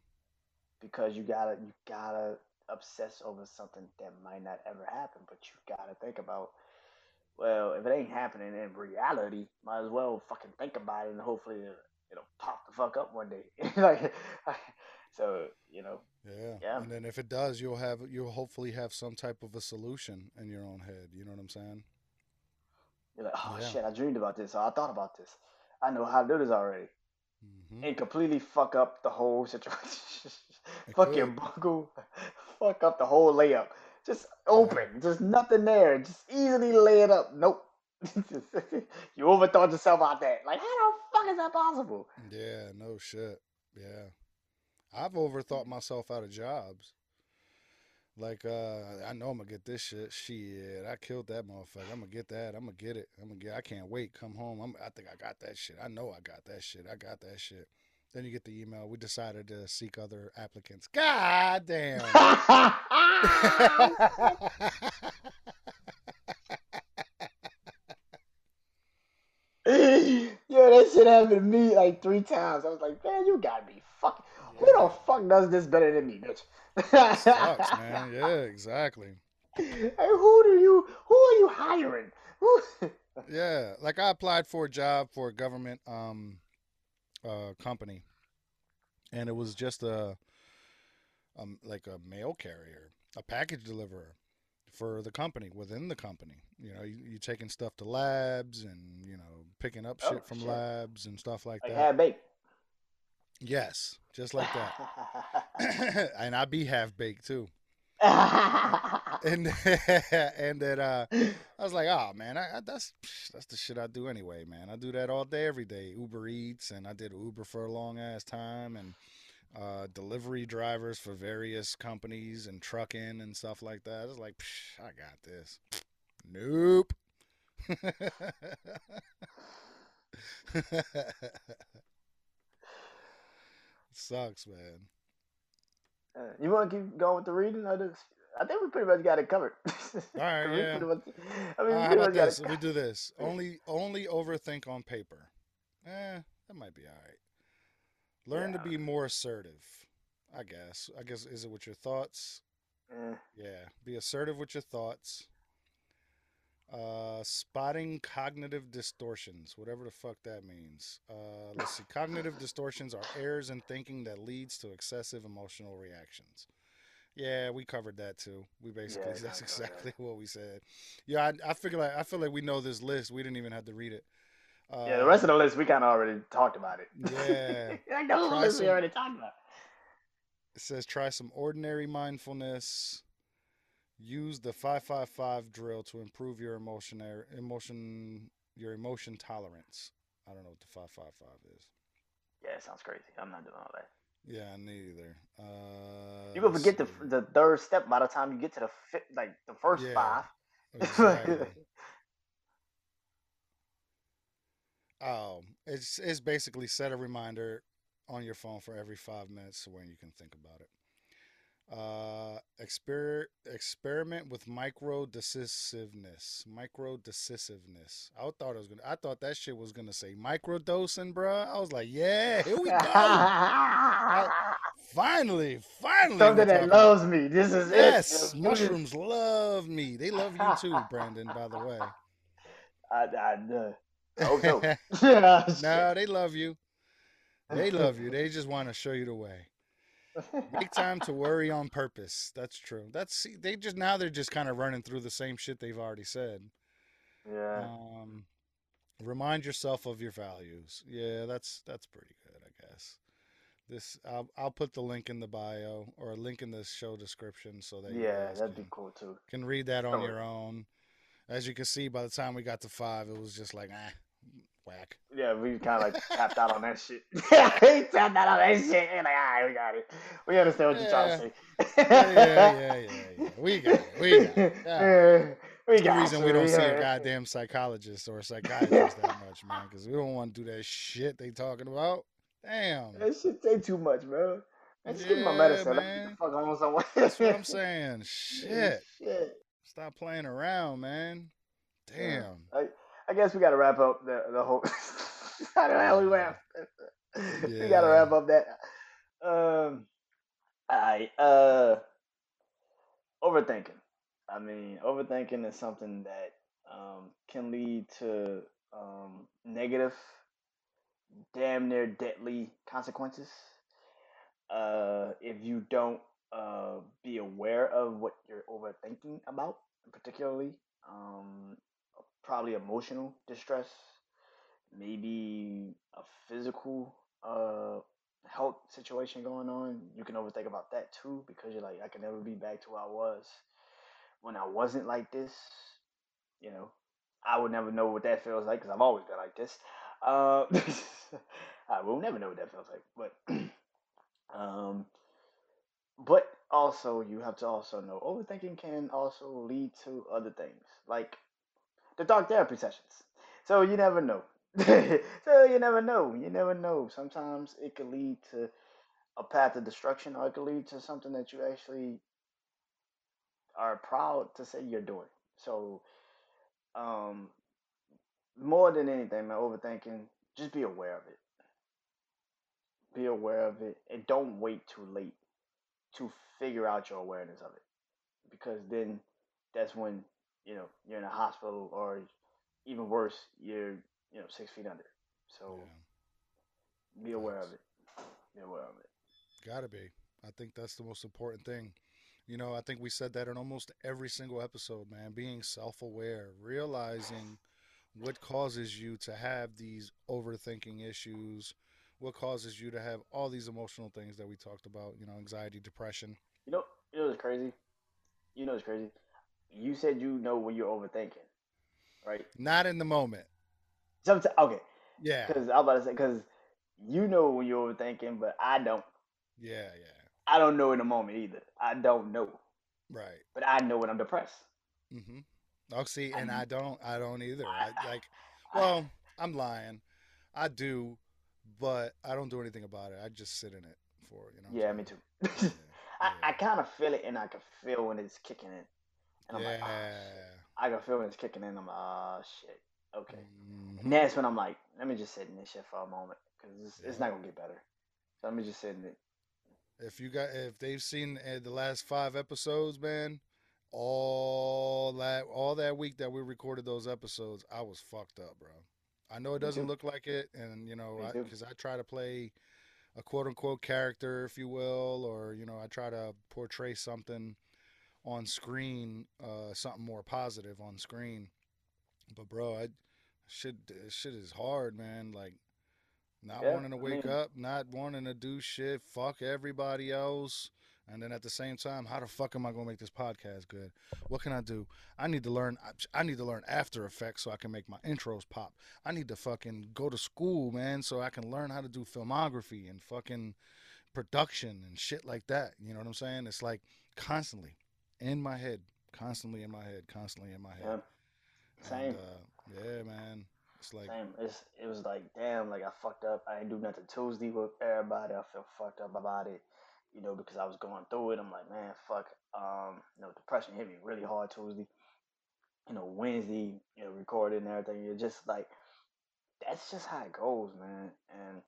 because you gotta you gotta obsess over something that might not ever happen, but you gotta think about well, if it ain't happening in reality, might as well fucking think about it and hopefully it'll, it'll pop the fuck up one day. like, so you know, Yeah, yeah, and then if it does, you'll have you'll hopefully have some type of a solution in your own head. You know what I'm saying? you're like, oh Yeah. shit, I dreamed about this, or I thought about this. I know how to do this already, hmm and completely fuck up the whole situation. Fucking bungle, fuck up the whole layup. Just open, just nothing there. Just easily lay it up. Nope. you overthought yourself out there. Like, how the fuck is that possible? Yeah. No shit. Yeah. I've overthought myself out of jobs. Like, uh, I know I'm gonna get this shit. Shit, I killed that motherfucker. I'm gonna get that. I'm gonna get it. I'm gonna get. I can't wait. Come home. I'm. I think I got that shit. I know I got that shit. I got that shit. Then you get the email. We decided to seek other applicants. God damn. yeah, that shit happened to me like three times. I was like, man, you gotta be fucking. Who the fuck does this better than me, bitch? Sucks, man. Yeah, exactly. Hey, who do you? Who are you hiring? Who? Yeah, like I applied for a job for a government um uh company, and it was just a um like a mail carrier, a package deliverer for the company within the company. You know, you, you taking stuff to labs and you know picking up oh shit from labs and stuff like Like that. half baked. Yes, just like that. and I be half baked too. And and that uh I was like, oh man, I, I, that's that's the shit I do anyway, man. I do that all day, every day. Uber Eats, and I did Uber for a long ass time, and uh, delivery drivers for various companies and trucking and stuff like that. I was like, I got this. Nope. Sucks, man. Uh, you want to keep going with the reading of this? I think we pretty much got it covered. All right, yeah. much- I mean, we Uh, pretty about this? We do this. Only only overthink on paper. Eh, that might be all right. Learn to be more assertive. I guess. I guess is it with your thoughts? Eh, Yeah. Be assertive with your thoughts. Uh, spotting cognitive distortions, whatever the fuck that means. Uh, let's see. Cognitive distortions are errors in thinking that leads to excessive emotional reactions. Yeah, we covered that too. We basically Yeah, that's kinda that. exactly what we said. Yeah, I, I figure like I feel like we know this list. We didn't even have to read it. Uh, yeah, the rest of the list we kind of already talked about it. Yeah. like the whole Try list we already talked about. It says try some ordinary mindfulness. Use the 555 drill to improve your emotion emotion your emotion tolerance. I don't know what the 555 is. Yeah, it sounds crazy. I'm not doing all that. Yeah, neither. Uh, You gonna forget the see. the third step by the time you get to the fifth, like the first Yeah, five. Exactly. oh, it's it's basically set a reminder on your phone for every five minutes when you can think about it. Uh, exper- experiment with micro decisiveness. Micro decisiveness. I thought it was gonna. I thought that shit was gonna say microdosing, bro. I was like, yeah, here we go. finally, finally. we're Something that loves me. This is Yes, it. Mushrooms love me. They love you too, Brandon. By the way. I, I, uh, I hope so. no, they love you. They love you. They just want to show you the way. Make time to worry on purpose. That's true. That's see, they just now they're just kind of running through the same shit they've already said. yeah. Um, remind yourself of your values. Yeah, that's that's pretty good, I guess. This I'll I'll put the link in the bio or a link in the show description so that you Yeah, that'd be cool too. can read that on Cover. your own. As you can see, by the time we got to five, it was just like ah, whack. Yeah, we kind of like tapped out on that shit. we tapped out on that shit. And like, all right, we got it. We understand what you're trying to say. Yeah, yeah, yeah, yeah, yeah. We got it. We got it. Yeah. Yeah, we That's the reason you, we don't see a goddamn psychologist or a psychiatrist that much, man, because we don't want to do that shit they talking about. Damn. That shit take too much, bro. Man, just give my medicine. Let me get man. fuck on somewhere. That's what I'm saying. Shit. Shit. Stop playing around, man. Yeah. Damn. I, I guess we got to wrap up the the whole. How the hell we wrap? we got to wrap up that. Um. I uh. Overthinking. I mean, overthinking is something that um, can lead to um, negative, damn near deadly consequences. Uh, if you don't uh, be aware of what you're overthinking about, particularly, um, probably emotional distress, maybe a physical uh, health situation going on, you can overthink about that too because you're like, I can never be back to where I was when I wasn't like this. You know, I would never know what that feels like because I've always been like this. Uh, I will never know what that feels like, but um, but also you have to also know overthinking can also lead to other things like the dark therapy sessions. So you never know. so you never know. You never know. Sometimes it could lead to a path of destruction, or it could lead to something that you actually are proud to say you're doing. So, um, more than anything, man, overthinking, just be aware of it. Be aware of it, and don't wait too late to figure out your awareness of it, because then that's when you know you're in a hospital, or even worse, you're you know six feet under. So Yeah. be aware of it. Be aware of it. Gotta be. I think that's the most important thing. You know, I think we said that in almost every single episode, man. Being self aware, realizing what causes you to have these overthinking issues, what causes you to have all these emotional things that we talked about, you know, anxiety, depression. You know, you know what's crazy? You know it's crazy? You said you know when you're overthinking, right? Not in the moment. Sometimes, okay, Yeah. because I'm about to say, because you know when you're overthinking, but I don't. Yeah, yeah. I don't know in the moment either. I don't know, Right. but I know when I'm depressed. Mm-hmm. Oh, see, and I- I don't, I don't either. I- I, like, I- well, I'm lying. I do, but I don't do anything about it. I just sit in it for, you know. yeah, me too. Yeah. I, I kind of feel it, and I can feel when it's kicking in, and I'm like, oh Yeah. I can feel when it's kicking in. I'm like, oh shit. Okay. And hmm that's when I'm like, let me just sit in this shit for a moment, because it's, it's not gonna get better. So let me just sit in it. If you got, if they've seen uh, the last five episodes, man, all that, all that week that we recorded those episodes, I was fucked up, bro. I know it doesn't look like it, and you know, Me I because I try to play a quote unquote character, if you will, or you know, I try to portray something on screen, uh, something more positive on screen. But bro, I shit, shit is hard, man. Like not Yeah. wanting to I wake mean, up, not wanting to do shit, fuck everybody else. And then at the same time, how the fuck am I gonna make this podcast good? What can I do? I need to learn. I need to learn After Effects so I can make my intros pop. I need to fucking go to school, man, so I can learn how to do filmography and fucking production and shit like that. You know what I'm saying? It's like constantly in my head, constantly in my head, constantly in my head. And Same. uh, yeah, man, it's like Same. It's it was like damn, like I fucked up. I didn't do nothing Tuesday with everybody. I feel fucked up about it, you know, because I was going through it. I'm like, man, fuck. Um, you know, depression hit me really hard Tuesday. You know, Wednesday, you know, recorded and everything. You're just like, that's just how it goes, man. And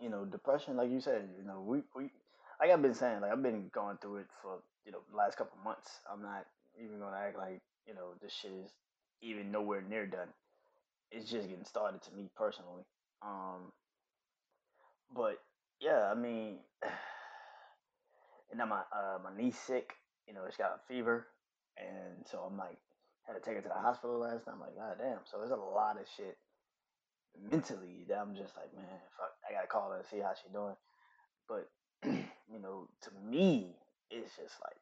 you know, depression, like you said, you know, we we like I've been saying, like I've been going through it for you know last couple months. I'm not even gonna act like you know this shit is even nowhere near done it's just getting started to me personally. Um, but yeah, I mean, and now my uh, my niece sick. You know, she's got a fever, and so I'm like, had to take her to the hospital last night. I'm like, god damn. So there's a lot of shit mentally that I'm just like, man, fuck, I gotta call her and see how she's doing. But you know, to me, it's just like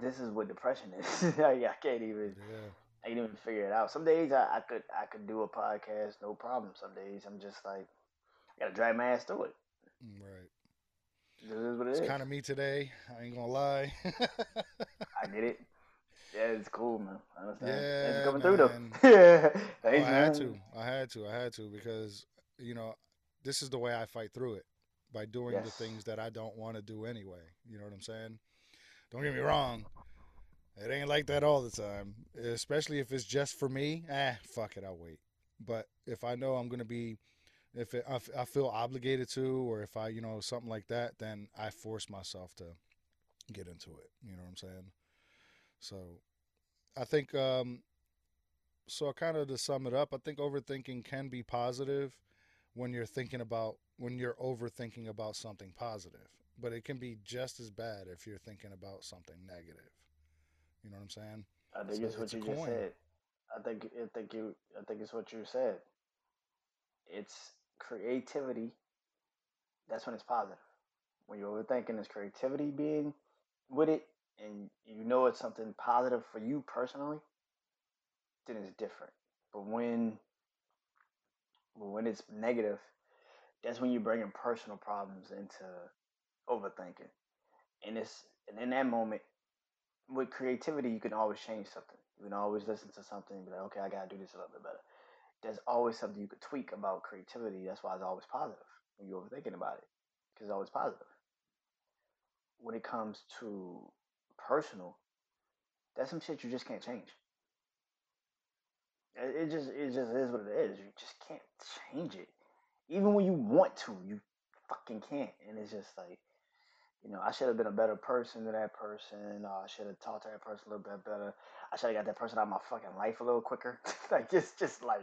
this is what depression is. like, I can't even yeah, I didn't even figure it out. Some days I, I could I could do a podcast, no problem. Some days I'm just like I gotta drag my ass through it. mm, right. This is what it It's is. kind of me today. I ain't gonna lie. I get it. Yeah, it's cool, man. I understand. Thanks yeah, coming through though. man. yeah. Oh, Thanks, I had to. I had to. I had to because you know this is the way I fight through it by doing the things that I don't want to do anyway. You know what I'm saying? Don't get me wrong. It ain't like that all the time, especially if it's just for me. Ah, fuck it, I'll wait. But if I know I'm gonna be, if it, I, f- I feel obligated to, or if I, you know, something like that, then I force myself to get into it. You know what I'm saying? So, I think, um, so kind of to sum it up, I think overthinking can be positive when you're thinking about when you're overthinking about something positive, but it can be just as bad if you're thinking about something negative. You know what I'm saying? I think So it's what it's you just said. I think I think you I think it's what you said. It's creativity. That's when it's positive. When you're overthinking, is creativity being with it, and you know it's something positive for you personally. Then it's different. But when but when it's negative, that's when you're bringing personal problems into overthinking. And it's and in that moment, with creativity, you can always change something. You can always listen to something and be like, okay, I gotta do this a little bit better. There's always something you could tweak about creativity. That's why it's always positive when you're overthinking about it, because it's always positive. When it comes to personal, that's some shit you just can't change. It, just it just is what it is. You just can't change it. Even when you want to, you fucking can't. And it's just like, you know, I should have been a better person to that person. Uh, I should have talked to that person a little bit better. I should have got that person out of my fucking life a little quicker. like it's just like,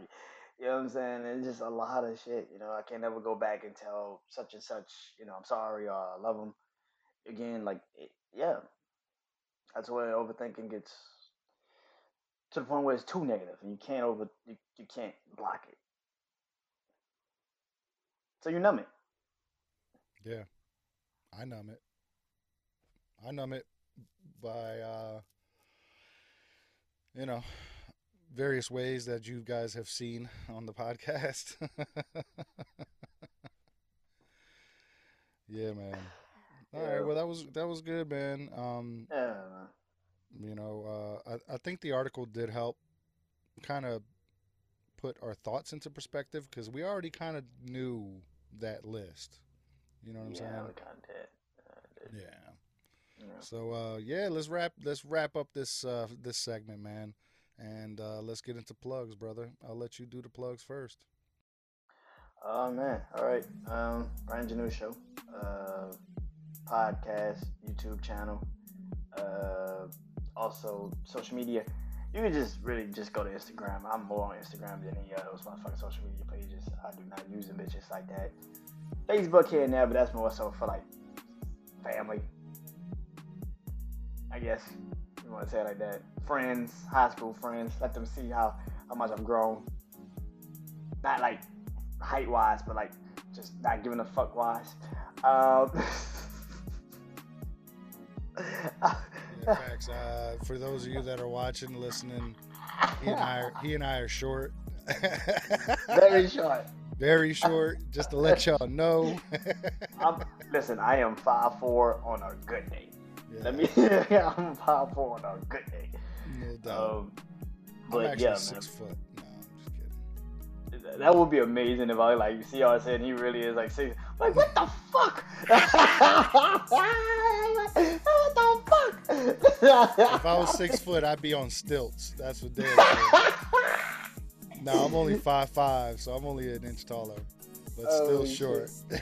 you know what I'm saying? It's just a lot of shit. You know, I can't ever go back and tell such and such, you know, I'm sorry or I love them again. Like, it, yeah, that's where overthinking gets to the point where it's too negative and you can't over you, you can't block it. So you numb it. Yeah, I numb it. I numb it by, uh, you know, various ways that you guys have seen on the podcast. yeah, man. All right, well that was that was good, man. Um, Yeah, you know, uh, I I think the article did help kind of put our thoughts into perspective because we already kind of knew that list. You know what I'm Yeah, saying? kind of. Yeah. Yeah. So uh, yeah, let's wrap let's wrap up this uh, this segment, man, and uh, let's get into plugs, brother. I'll let you do the plugs first. Oh man, all right. Um, Brian Janeau show, uh, podcast, YouTube channel, uh, also social media. You can just really just go to Instagram. I'm more on Instagram than any of those motherfucking social media pages. I do not use them bitches like that. Facebook here and there, but that's more so for like family. I guess you want to say it like that. Friends, high school friends. Let them see how how much I've grown. Not like height wise, but like just not giving a fuck wise. Um, facts. Uh, for those of you that are watching, listening, he and I are, he and I are short. very short. Very short. Just to let y'all know. I'm, listen, I am five four on a good day. Yeah, Let me. I'm five four on a good day. no doubt. Um, I'm but actually yeah, man, six foot. No, I'm just kidding. that would be amazing if I like You see how I said he really is like six. Like what the fuck? what the fuck? If I was six foot, I'd be on stilts. That's what sure. No, I'm only five five, so I'm only an inch taller, but still short. yeah,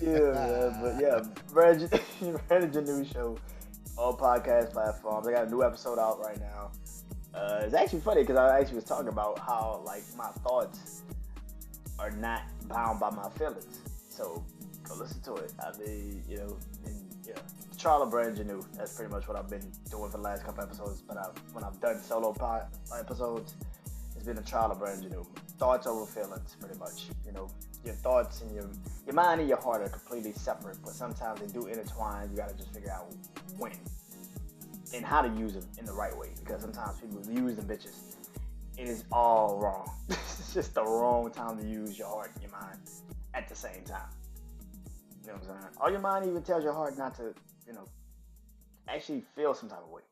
man, but yeah, Brandon, Brandon Janeau show, all podcast platforms. I got a new episode out right now. Uh, it's actually funny because I actually was talking about how like my thoughts are not bound by my feelings. So go listen to it. I mean, you know, and yeah, trial of Brandon Janeau. That's pretty much what I've been doing for the last couple episodes. But I've, when I've done solo episodes, it's been a trial of Brandon Janeau. Thoughts over feelings, pretty much. You know, your thoughts and your your mind and your heart are completely separate, but sometimes they do intertwine. You gotta just figure out when and how to use them in the right way. Because sometimes people use the bitches. It is all wrong. it's just the wrong time to use your heart and your mind at the same time. You know what I'm saying? Or your mind even tells your heart not to, you know, actually feel some type of way.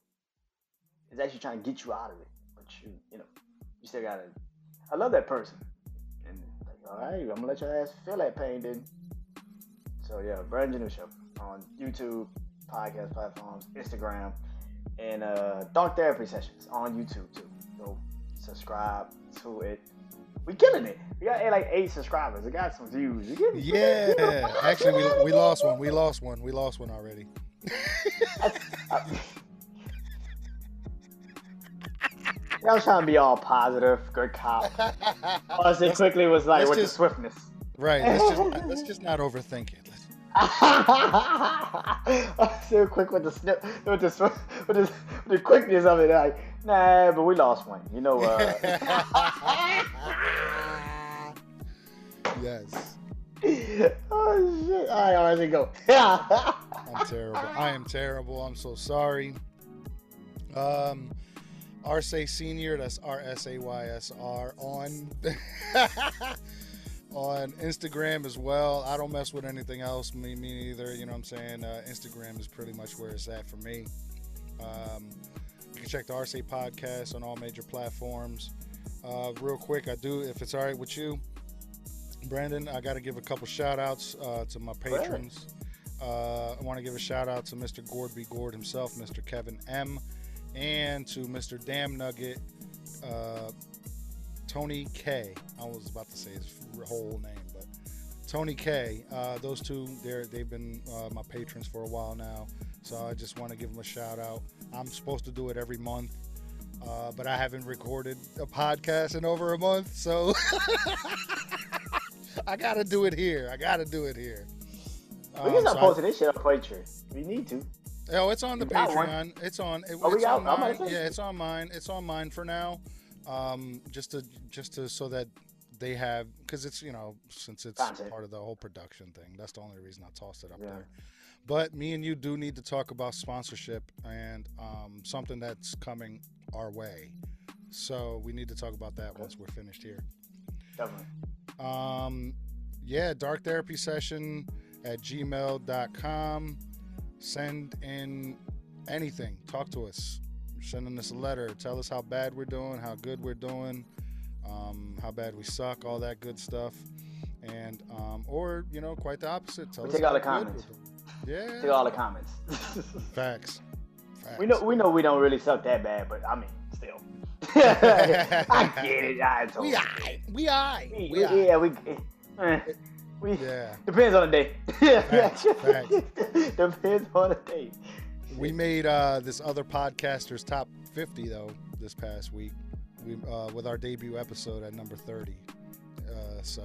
It's actually trying to get you out of it. But you, you know, you still gotta. I love that person. And like, all right, I'm gonna let your ass feel that pain, then. So yeah, Brandon Janeau show on YouTube, podcast platforms, Instagram, and uh, Dark Therapy Sessions on YouTube too. Go subscribe to it. We killing it. We got eh, like eight subscribers. We got some views. Getting, we getting- we Yeah, getting- actually, we, we lost one. We lost one. We lost one already. I, I was trying to be all positive, good cop. All I said Let's- quickly was like with just- the swiftness. right. Let's just let's just not overthink it. I quick with the snip, with the with the, with the quickness of it. Like, nah, but we lost one. You know. Uh, yes, oh shit! All right, all right, let's go. I'm terrible. I am terrible. I'm so sorry. Um, Arce Senior. That's R S A Y S R on on Instagram as well. I don't mess with anything else. Me, me neither. You know what I'm saying? Uh, Instagram is pretty much where it's at for me. Um, can check the RC podcast on all major platforms. Uh, real quick, I do, if it's all right with you, Brandon, I got to give a couple shout outs uh, to my patrons. Uh, I want to give a shout out to Mr. Gord B. Gord himself, Mr. Kevin M., and to Mr. Damn Nugget, uh, Tony K. I was about to say his whole name, but Tony K. Uh, those two, they're they've been uh, my patrons for a while now, so I just want to give them a shout out. I'm supposed to do it every month, uh, but I haven't recorded a podcast in over a month, so I gotta do it here. I gotta do it here. we Um, can start so I- posting this shit on Patreon. We need to. Oh, it's on the? Patreon. It's on. It, Oh, we it's got- on mine. about to say. Yeah, it's on mine. It's on mine for now. Um, just to just to so that they have because it's you know since it's Content. part of the whole production thing. That's the only reason I tossed it up Yeah. there. But me and you do need to talk about sponsorship and um, something that's coming our way. So we need to talk about that Okay. once we're finished here. Definitely. Um, yeah, dark therapy session at gmail.com. Send in anything. Talk to us. Send us a letter. Tell us how bad we're doing, how good we're doing, um, how bad we suck, all that good stuff. And, um, or, you know, quite the opposite. Tell We us take all how the good we're comments. doing. Yeah. to all the comments. Facts. Facts. we know we know we don't really suck that bad, but I mean, still. I get it. I totally We I. We it. We I. yeah, we. eh, we Yeah. depends on the day. Facts, facts. depends on the day. We made uh, this other podcaster's top 50 though this past week. We uh, with our debut episode at number 30. Uh, so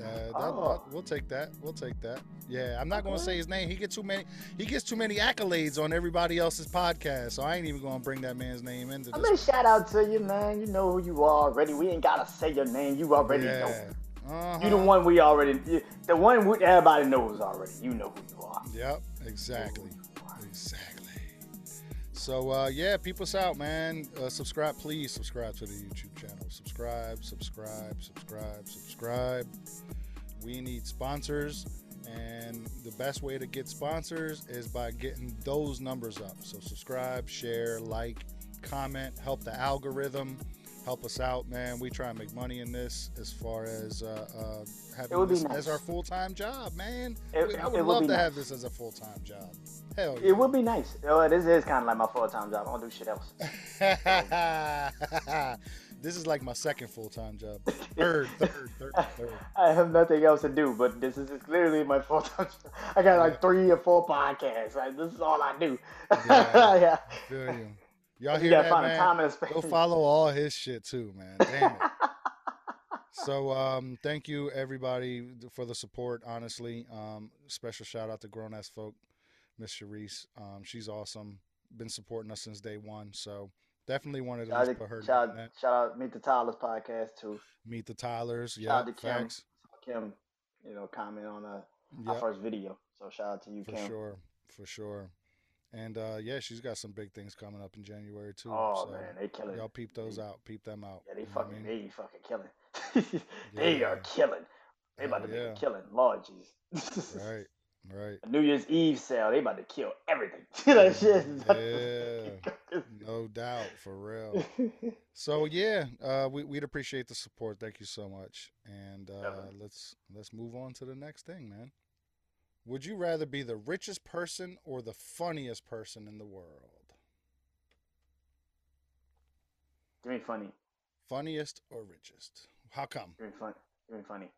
uh, that, Oh. we'll take that. We'll take that. Yeah, I'm not gonna say his name. He gets too many. He gets too many accolades on everybody else's podcast. So I ain't even gonna bring that man's name into I mean, shout out to you, man. You know who you are already. We ain't gotta say your name. You already know. Uh-huh. You the one we already. You, the one we, everybody knows already. You know who you are. Yep. Exactly. Exactly. So uh, yeah, peep us out, man. Uh, subscribe, please subscribe to the YouTube channel. Subscribe, subscribe, subscribe, subscribe. We need sponsors, and the best way to get sponsors is by getting those numbers up. So subscribe, share, like, comment, help the algorithm. Help us out, man. We try and make money in this as far as uh, uh, having this nice. as our full time job, man. It- We- I would would love to nice. have this as a full time job. Hell yeah. It would be nice. Oh, this is kind of like my full time job. I don't do shit else. this is like my second full time job. Third, third, third, third. I have nothing else to do, but this is clearly my full time. I got like three or four podcasts. Like, this is all I do. Yeah. yeah. Feel you. Y'all hear that, man? time and space. Go follow all his shit too, man. Damn it. So um, thank you everybody for the support. Honestly, um, special shout out to grown ass folk, Miss Sharice. Um, she's awesome. Been supporting us since day one. So definitely wanted to Shout out, put her shout, that. shout out, meet the Tyler's podcast too. Meet the Tylers. Shout Yeah, out to Kim. facts. Kim, you know, comment on uh, Yep. our first video. So shout out to you, For Kim. sure, for sure. And uh, yeah, she's got some big things coming up in January too. Oh so man, they killing. y'all peep those out, peep them out. Yeah, they know I fucking, mean? they fucking killing. they Yeah. are killing. They about to Hell be killing. Lord Jesus. Right, right. New Year's Eve sale, they about to kill everything. that shit. is about No doubt, for real. So yeah, uh, we, we'd appreciate the support. Thank you so much. And uh, let's let's move on to the next thing, man. Would you rather be the richest person or the funniest person in the world? Give me funny. Funniest or richest? How come? Give me funny. Give me funny.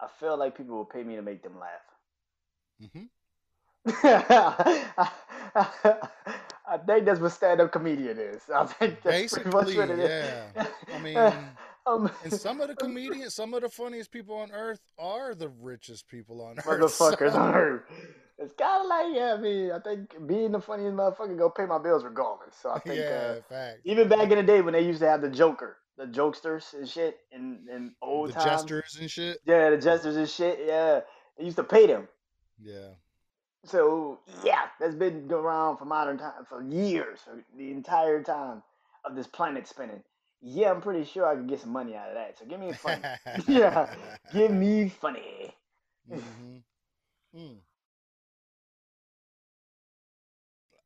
I feel like people will pay me to make them laugh. Hmm I think that's what stand-up comedian is. I think that's pretty much Basically, what it is. yeah. I mean, um, and some of the comedians, some of the funniest people on earth are the richest people on earth. motherfuckers so- on earth. It's kind of like, yeah, I mean, I think being the funniest motherfucker go pay my bills regardless. So I think, yeah, uh, fact. even back in the day when they used to have the Joker, the jokesters and shit, and in old The times. gestures and shit. Yeah, the jesters and shit. Yeah, they used to pay them. Yeah. So yeah, that's been going around for modern time for years, for the entire time of this planet spinning. Yeah, I'm pretty sure I could get some money out of that. So give me funny. yeah, give me funny. hmm Mm.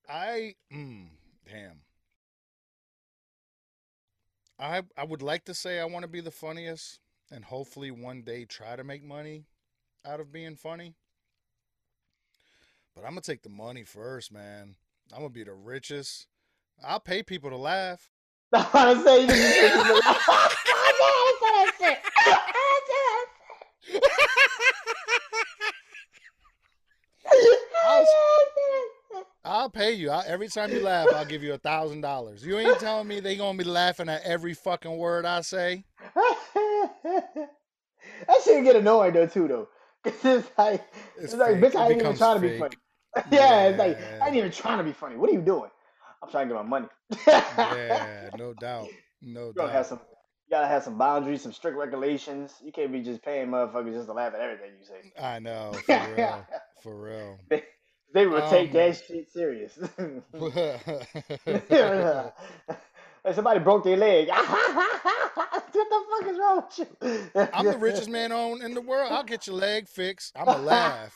I mm, damn. I I would like to say I want to be the funniest and hopefully one day try to make money out of being funny. But I'm gonna take the money first, man. I'm gonna be the richest. I'll pay people to laugh. I'm trying to say you I said that shit. I'll, I'll pay you. I, every time you laugh, I'll give you a thousand dollars. You ain't telling me they gonna be laughing at every fucking word I say. that shit get annoying though too though. it's like It's it's, like bitch, I ain't even trying to be funny. yeah, it's like I ain't even trying to be funny. What are you doing? I'm trying to get my money. Yeah, no doubt, no You gotta have some. You gotta have some boundaries, some strict regulations. You can't be just paying motherfuckers just to laugh at everything you say. I know, for real, for real. They, they will take Um, that shit serious. Somebody broke their leg. what the fuck is wrong with you? I'm the richest man on in the world. I'll get your leg fixed. I'm gonna laugh.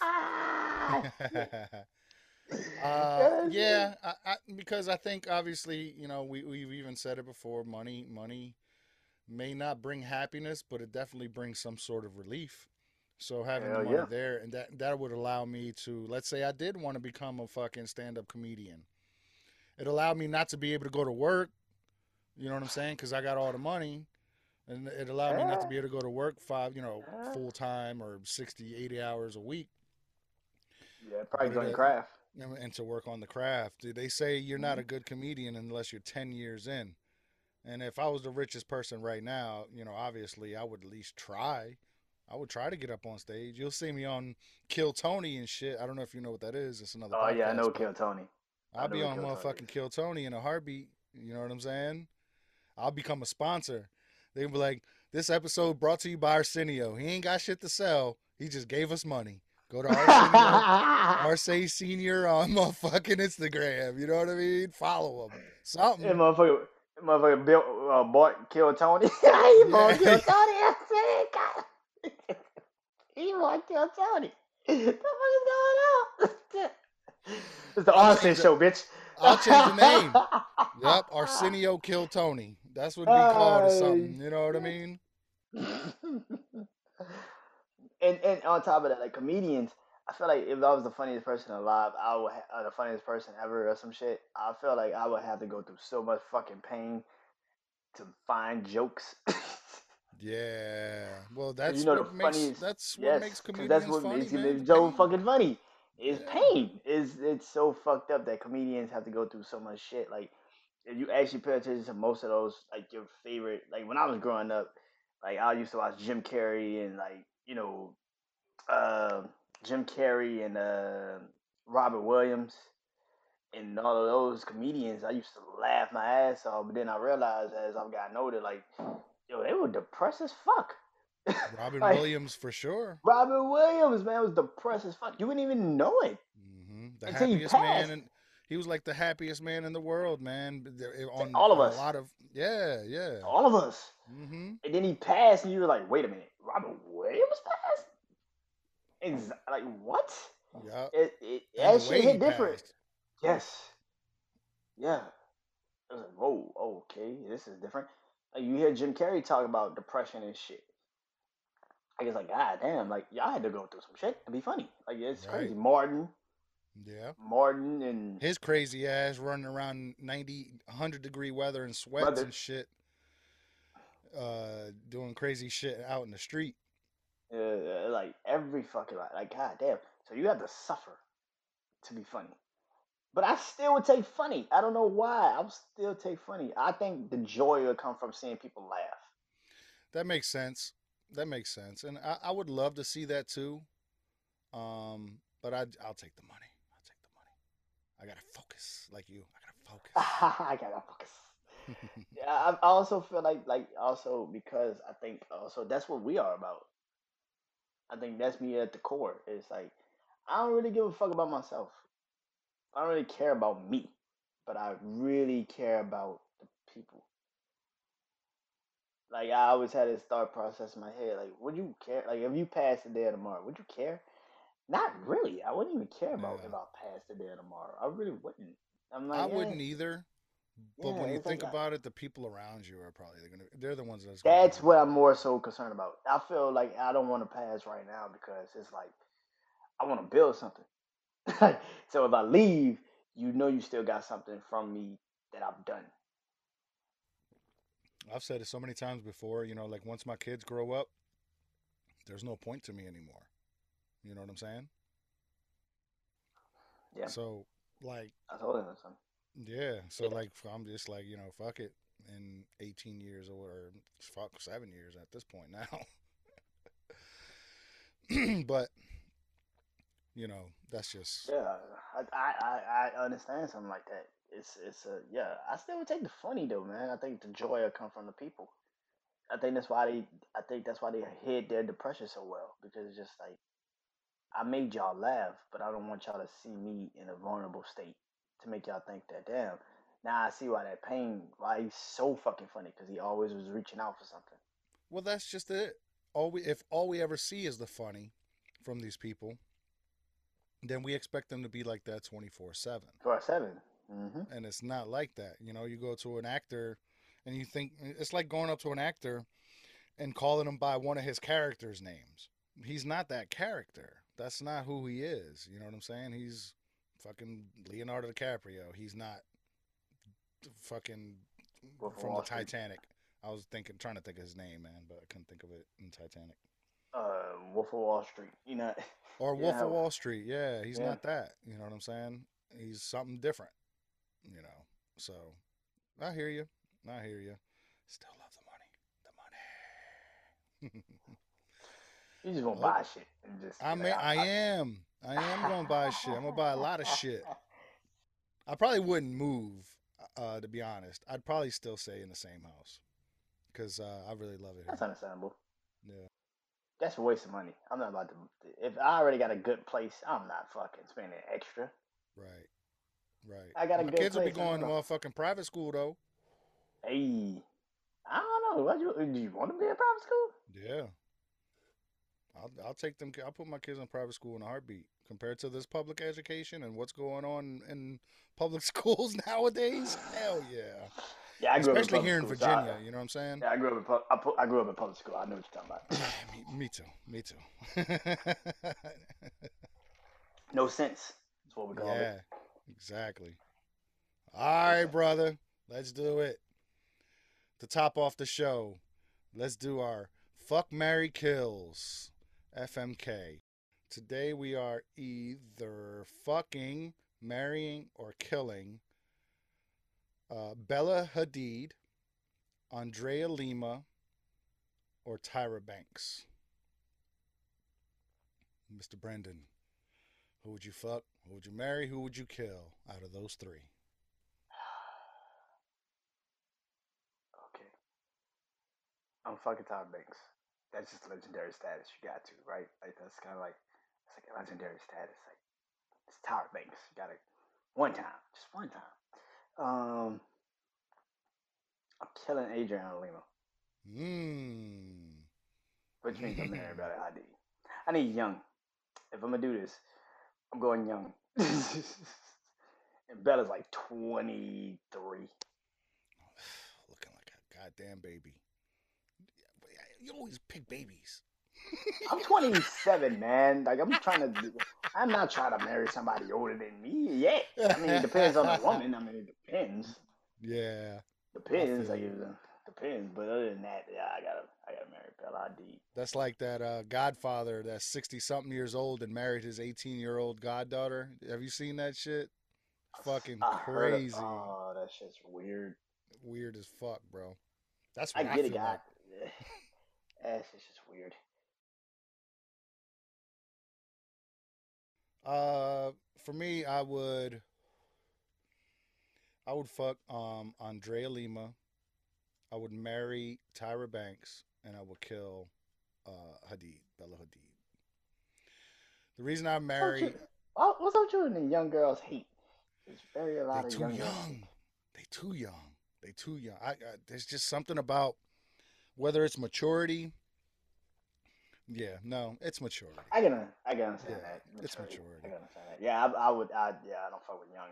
Uh, yeah, I, I, because I think obviously, you know, we we've even said it before. Money, money may not bring happiness, but it definitely brings some sort of relief. So having the money yeah. there, and that that would allow me to, let's say, I did want to become a fucking stand-up comedian. It allowed me not to be able to go to work. You know what I'm saying? Because I got all the money, and it allowed me not to be able to go to work five, you know, full time or 60, 80 hours a week. Yeah, probably doing craft. and and to work on the craft. They say you're not Mm-hmm. a good comedian unless you're 10 years in. And if I was the richest person right now, you know, obviously I would at least try. I would try to get up on stage. You'll see me on Kill Tony and shit. I don't know if you know what that is. It's another Oh yeah, I podcast, know Kill Tony. I'll be on Kill motherfucking is. Kill Tony in a heartbeat. You know what I'm saying? I'll become a sponsor. They'll be like, this episode brought to you by Arsenio. He ain't got shit to sell. He just gave us money. Go to Arsenio. Arce Senior on motherfucking Instagram. You know what I mean? Follow him. Something. That motherfucker, that motherfucker built, uh, bought Kill Tony. he bought Kill Tony. I said, God. he bought Kill Tony. What the fuck is going on? it's the I'll Austin change show, bitch. I'll change the name. Yep, Arsenio Kill Tony. That's what we call it or something. You know what I mean? And and on top of that, like comedians, I feel like if I was the funniest person alive, I would ha- the funniest person ever or some shit. I feel like I would have to go through so much fucking pain to find jokes. Yeah. Well, that's you know the what makes funniest- that's what yes, makes comedians that's what funny, makes man. so fucking funny. Is Yeah. pain. Is it's so fucked up that comedians have to go through so much shit. Like if you actually pay attention to most of those, like your favorite, like when I was growing up, like I used to watch Jim Carrey and like you know, uh, Jim Carrey and uh, Robert Williams and all of those comedians. I used to laugh my ass off, but then I realized as I've gotten older, like yo, they were depressed as fuck. Robin Like, Williams for sure. Robin Williams, man, was depressed as fuck. You wouldn't even know it. hmm The Until happiest man, and he was like the happiest man in the world, man. It- On all of us. A lot of yeah, yeah. All of us. hmm And then he passed, and you were like, wait a minute, Robert Williams passed? Ex- like, what? Yeah. It, it, And that shit hit different. passed. Yes. Yeah. I was like, whoa, okay, this is different. Like, you hear Jim Carrey talk about depression and shit. Like, it's like, god damn, like, y'all had to go through some shit to be funny. Like, it's Right. crazy. Martin, Yeah. Martin, and His crazy ass running around 90, 100 degree weather and sweats Weather. and shit. Uh, doing crazy shit out in the street. uh, like every fucking like, like god damn. So you have to suffer to be funny. But I still would take funny. I don't know why. I would still take funny. I think the joy will come from seeing people laugh. That makes sense. That makes sense, and I, I would love to see that too. Um, but I I'll take the money. I'll take the money. I gotta focus, like you. I gotta focus. I gotta focus. Yeah, I I also feel like like also because I think uh, also that's what we are about. I think that's me at the core. It's like I don't really give a fuck about myself. I don't really care about me, but I really care about the people. Like I always had this thought process in my head, like, would you care? Like if you passed the day of tomorrow, would you care? Not really. I wouldn't even care about Yeah. if I passed the day of tomorrow. I really wouldn't. I'm like, I yeah, wouldn't either. But yeah, when you it's like think about it, the people around you are probably gonna they're the ones that's gonna That's what I'm more so concerned about. I feel like I don't want to pass right now because it's like I want to build something. so if I leave, you know you still got something from me that I've done. I've said it so many times before, you know, like once my kids grow up, there's no point to me anymore. You know what I'm saying? Yeah. So like I told him something. Yeah, so like I'm just like you know fuck it in 18 years or, or fuck seven years at this point now. but you know that's just Yeah, I, I I I understand something like that. It's it's a yeah. I still would take the funny though, man. I think the joy will come from the people. I think that's why they. I think that's why they hid their depression so well because it's just like I made y'all laugh, but I don't want y'all to see me in a vulnerable state to make y'all think that damn. Now I see why that pain. Why he's so fucking funny because he always was reaching out for something. well that's just it. All we if all we ever see is the funny from these people, then we expect them to be like that 24 seven. For a 7 Mm-hmm. and it's not like that. You know, you go to an actor and you think it's like going up to an actor and calling him by one of his characters' names. he's not that character. That's not who he is. You know what I'm saying? He's fucking Leonardo DiCaprio. He's not fucking Wolf from the Street. Titanic. I was thinking, trying to think of his name, man, but I couldn't think of it in Titanic. Uh, Wolf of Wall Street. You know. Or Wolf how- of Wall Street. Yeah, he's Yeah. not that. You know what I'm saying? He's something different. You know. So I hear you. I hear you. Still love the money. The money. You just gonna Oh. buy shit and just. I mean, like, I am. I am gonna buy shit. I'm gonna buy a lot of shit. I probably wouldn't move, uh, to be honest. I'd probably still stay in the same house because uh, I really love it. That's Here. understandable. Yeah. That's a waste of money. I'm not about to. If I already got a good place, I'm not fucking spending extra. Right. Right. I got a My good kids will be going to motherfucking private school though. Hey, I don't know. What you, do you want to be in private school? Yeah. I'll I'll take them. I'll put my kids in private school in a heartbeat. Compared to this public education and what's going on in public schools nowadays, hell yeah. Yeah, I grew Especially up in here in public so I- Virginia, you know what I'm saying? yeah, I grew up in pub- I, pu- I grew up in public school. I know what you're talking about. me, me too. Me too. No sense. That's what we call yeah, it. exactly. All right, brother. Let's do it. To top off the show, let's do our fuck Mary kills FMK. Today we are either fucking, marrying, or killing uh, Bella Hadid, Andrea Lima, or Tyra Banks. Mr. Brandon, who would you fuck? Who would you marry? Who would you kill out of those three? Okay. I'm fucking Tyra Banks. That's just legendary status. You got to, right? Like that's kind of like it's like a legendary status. Like it's Todd Banks. You got to one time, just one time. Um, I'm killing Adriana Lima, Mmm. which means I'm marrying Bella Hadid. I need young. If I'm gonna do this, I'm going young. and Bella's like 23. Looking like a goddamn baby. You always pick babies. I'm 27, man. Like I'm trying to. do- I'm not trying to marry somebody older than me yet. I mean, it depends on the woman. I mean, it depends. Yeah, Depends. feel Like you. it depends. But other than that, yeah, I gotta, I gotta marry Bella Hadid. that's like that uh, Godfather that's sixty something years old and married his eighteen year old goddaughter. Have you seen that shit? Fucking I heard of- crazy, oh, that shit's weird. weird as fuck, bro. That's I what I, get it, feel like. That shit's just weird. Uh, for me, I would, I would fuck um Andrea Lima. I would marry Tyra Banks, and I would kill uh Hadid, Bella Hadid. The reason I What's up marry, with you- oh, What's up you and the young girls hate? There's very a lot they of too young young. They too young. They too young. I, I there's just something about whether it's maturity. Yeah, no, it's maturity. I can, I can understand Yeah, that. it's maturity. I maturity. can understand that. Yeah, I, I would. I, yeah, I don't fuck with young.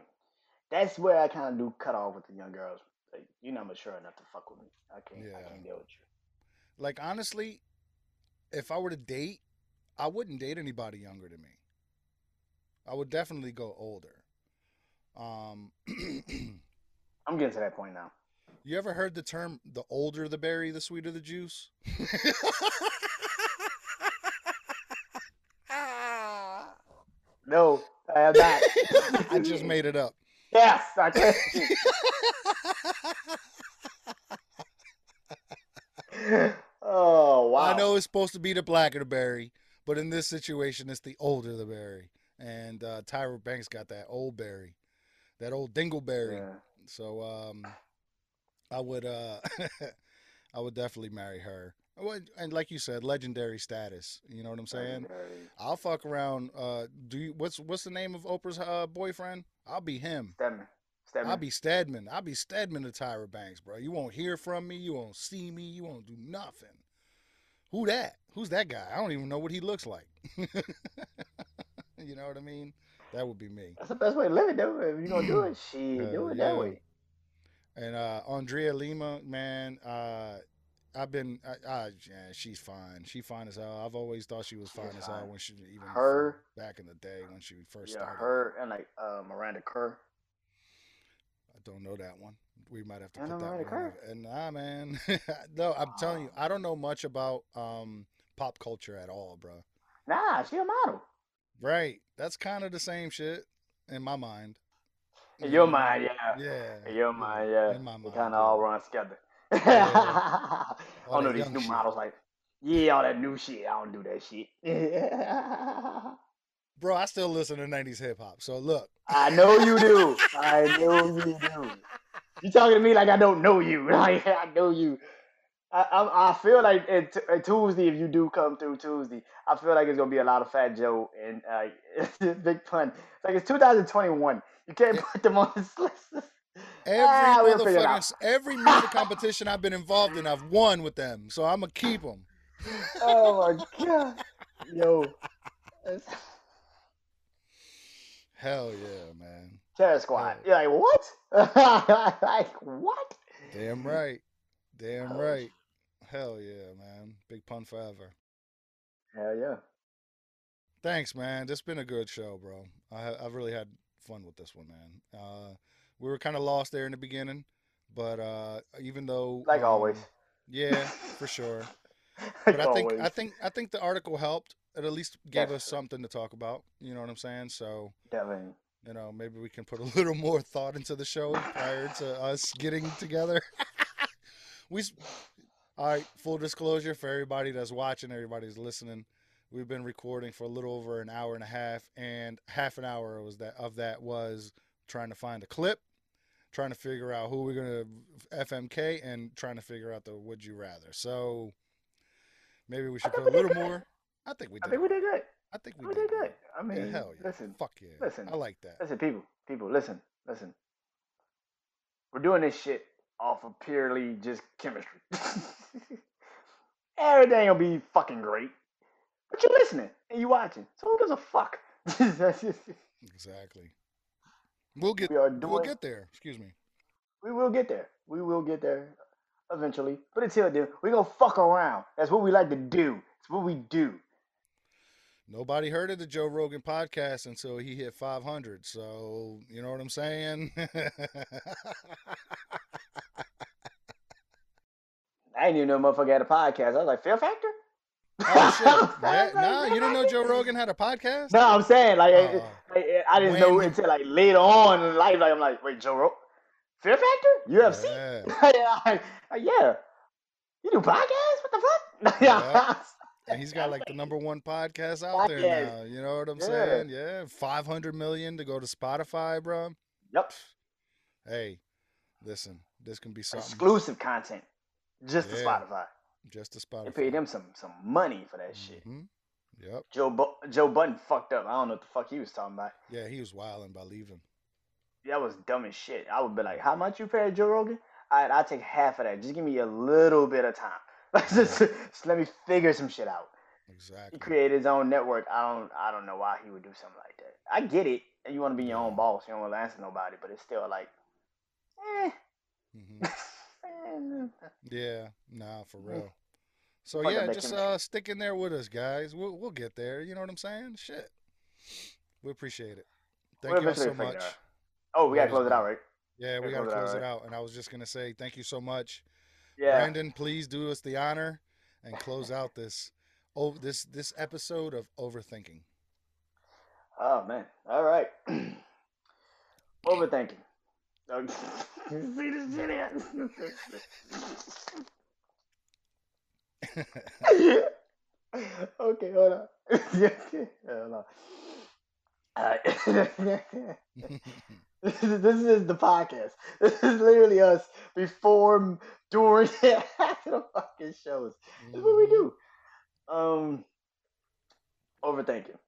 That's where I kind of do cut off with the young girls. Like, you're not mature enough to fuck with me. I can't. I can't deal with you. Like honestly, if I were to date, I wouldn't date anybody younger than me. I would definitely go older. Um, I'm getting to that point now. You ever heard the term "the older the berry, the sweeter the juice"? No, I have not. I just made it up. Yes, I did. oh wow! I know it's supposed to be the blacker the berry, but in this situation, it's the older the berry. And uh, Tyra Banks got that old berry, that old dingleberry. Yeah. So um, I would uh, I would definitely marry her. And like you said, legendary status. You know what I'm saying? Legendary. I'll fuck around. Uh, do you? What's what's the name of Oprah's uh, boyfriend? I'll be him. Stedman. Stedman. I'll be Stedman. I'll be Stedman to Tyra Banks, bro. You won't hear from me. You won't see me. You won't do nothing. Who that? Who's that guy? I don't even know what he looks like. you know what I mean? That would be me. That's the best way to live it, though. If you're gonna do it, she Hell do it yeah. that way. And uh, Andrea Lima, man, uh, I've been, I, I, yeah, she's fine. She's fine as hell. I've always thought she was She's fine as hell fine. when she even Her- back in the day when she first Yeah, started. her and like uh, Miranda Kerr. I don't know that one. We might have to put that Mariah one. on. And nah, man, no, I'm telling you. I don't know much about um pop culture at all, bro. Nah, she a model. Right? That's kind of the same shit in my mind. In You your mind, yeah. Yeah. In your mind, yeah. In my They mind, kind yeah. of all run together. Yeah. I don't know these new shit. models like, yeah, all that new shit. I don't do that shit. Bro, I still listen to 90s hip hop. So look, I know you do. I know you do. You talking to me like I don't know you. Like I know you. I, I, I feel like it, uh, Tuesday, if you do come through Tuesday, I feel like it's gonna be a lot of Fat Joe and uh, Big Pun. Like it's 2021. You can't put them on this list. every Ah, motherfucking every music competition I've been involved in, I've won with them. So I'm gonna keep them. Oh my god, yo, it's- Hell yeah, man. Terror Squad. Oh. You're like what? like what? Damn right. Damn Oh, right. Hell yeah, man. Big pun forever. Hell yeah. Thanks, man. This has been a good show, bro. I I've really had fun with this one, man. Uh, we were kind of lost there in the beginning, but uh, even though, Like um, always. yeah, for sure. like But I think always. I think I think the article helped. It at least gave us Definitely. something to talk about. You know what I'm saying? So Definitely. you know maybe we can put a little more thought into the show prior to us getting together. we, all right. Full disclosure for everybody that's watching, everybody's listening. We've been recording for a little over an hour and a half, and half an hour was that of that was trying to find a clip, trying to figure out who we're gonna FMK, and trying to figure out the would you rather. So maybe we should put a little more. I think we did. I think we did good. I think we, did good. I mean, Yeah, hell yeah. listen, Fuck yeah. listen. I like that. listen, people, people, listen, listen. We're doing this shit off of purely just chemistry. Everything will be fucking great, but you're listening and you're watching, so who gives a fuck? Exactly. We'll get we are doing, we'll get there. Excuse me. We will get there. We will get there eventually. But until then, we gonna fuck around. That's what we like to do. It's what we do. Nobody heard of the Joe Rogan podcast until he hit 500. So, you know what I'm saying? I didn't even know motherfucker had a podcast. I was like, Fear Factor? Oh shit. Yeah, like, nah, you didn't know Joe Rogan had a podcast? No, I'm saying like, it- Oh. like, I didn't know until like later on in life. Like I'm like, wait, Joe Rogan, Fear Factor, UFC? Yeah. yeah, like, like, yeah. You do podcasts? What the fuck? Yeah. And he's got like the number one podcast out there now. You know what I'm Yeah. saying? Yeah. 500 million to go to Spotify, bro. Yep. Hey, listen, this can be something Exclusive content, just to Spotify. Just to They Spotify. paid him some some money for that shit. Mhm. Yep. Joe Bu- Joe Budden fucked up. I don't know what the fuck he was talking about. Yeah, he was wilding by leaving. That was dumb as shit. I would be like, how much you pay Joe Rogan? All right, I'll take half of that. Just give me a little bit of time. just, just let me figure some shit out. Exactly. He created his own network. I don't I don't know why he would do something like that. I get it. You want to be your own boss. You don't want to answer nobody, but it's still like, eh. hmm Yeah, nah, for real. So yeah, just uh stick in there with us, guys. We'll we'll get there. You know what I'm saying? Shit, we appreciate it. Thank We'll you all so much. Oh, we gotta close it out, right? Yeah, we Yeah, gotta close it out, close it out. And I was just gonna say thank you so much, Yeah. Brandon. Please do us the honor and close out this oh this this episode of overthinking. Oh man. All right. Overthinking. This shit okay, hold on. hold on. Alright. this, is, this is the podcast. This is literally us before, during, after the fucking shows. This is what we do. Um, overthinking.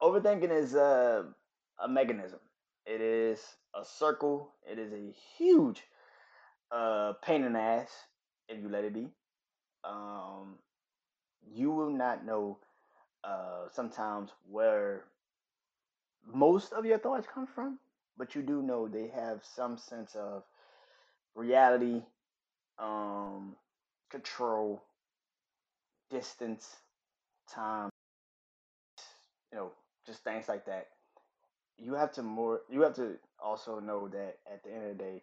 Overthinking is a, a mechanism. It is a circle. It is a huge uh, pain in the ass if you let it be. Um, you will not know uh, sometimes where most of your thoughts come from, but you do know they have some sense of reality um, control, distance, time, you know, just things like that. You have to more. You have to also know that at the end of the day,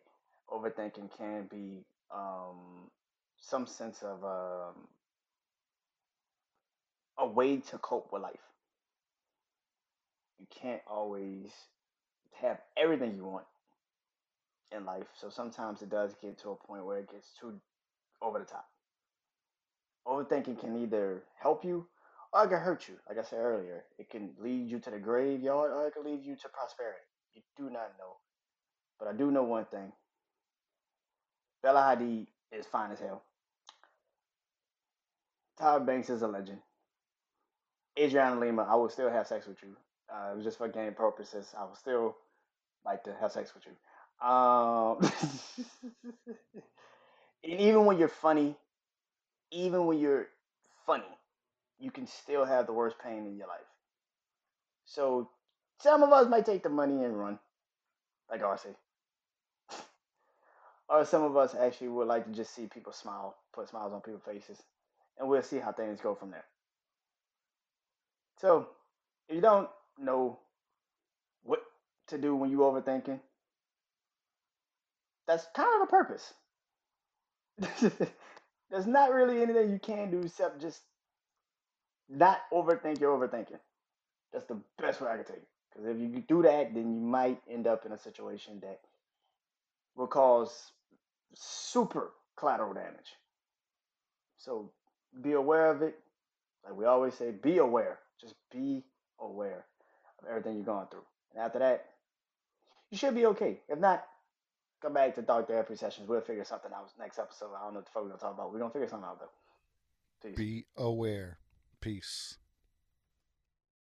overthinking can be um, some sense of um, a way to cope with life. You can't always have everything you want in life, so sometimes it does get to a point where it gets too over the top. Overthinking can either help you it can hurt you. Like I said earlier, it can lead you to the graveyard or it can lead you to prosperity. You do not know. But I do know one thing. Bella Hadid is fine as hell. Tyra Banks is a legend. Adriana Lima, I will still have sex with you. Uh, just for game purposes. I will still like to have sex with you. Um, and even when you're funny, even when you're funny, you can still have the worst pain in your life. So some of us might take the money and run, like RC. or some of us actually would like to just see people smile, put smiles on people's faces, and we'll see how things go from there. So if you don't know what to do when you're overthinking, that's kind of the purpose. There's not really anything you can do except just not overthink your overthinking. That's the best way I can tell you. Because if you do that, then you might end up in a situation that will cause super collateral damage. So be aware of it. Like we always say, be aware. Just be aware of everything you're going through. And after that, you should be okay. If not, come back to Dark Therapy Sessions. We'll figure something out next episode. I don't know what the fuck we're to talk about. We're to figure something out, though. Peace. Be aware. Peace.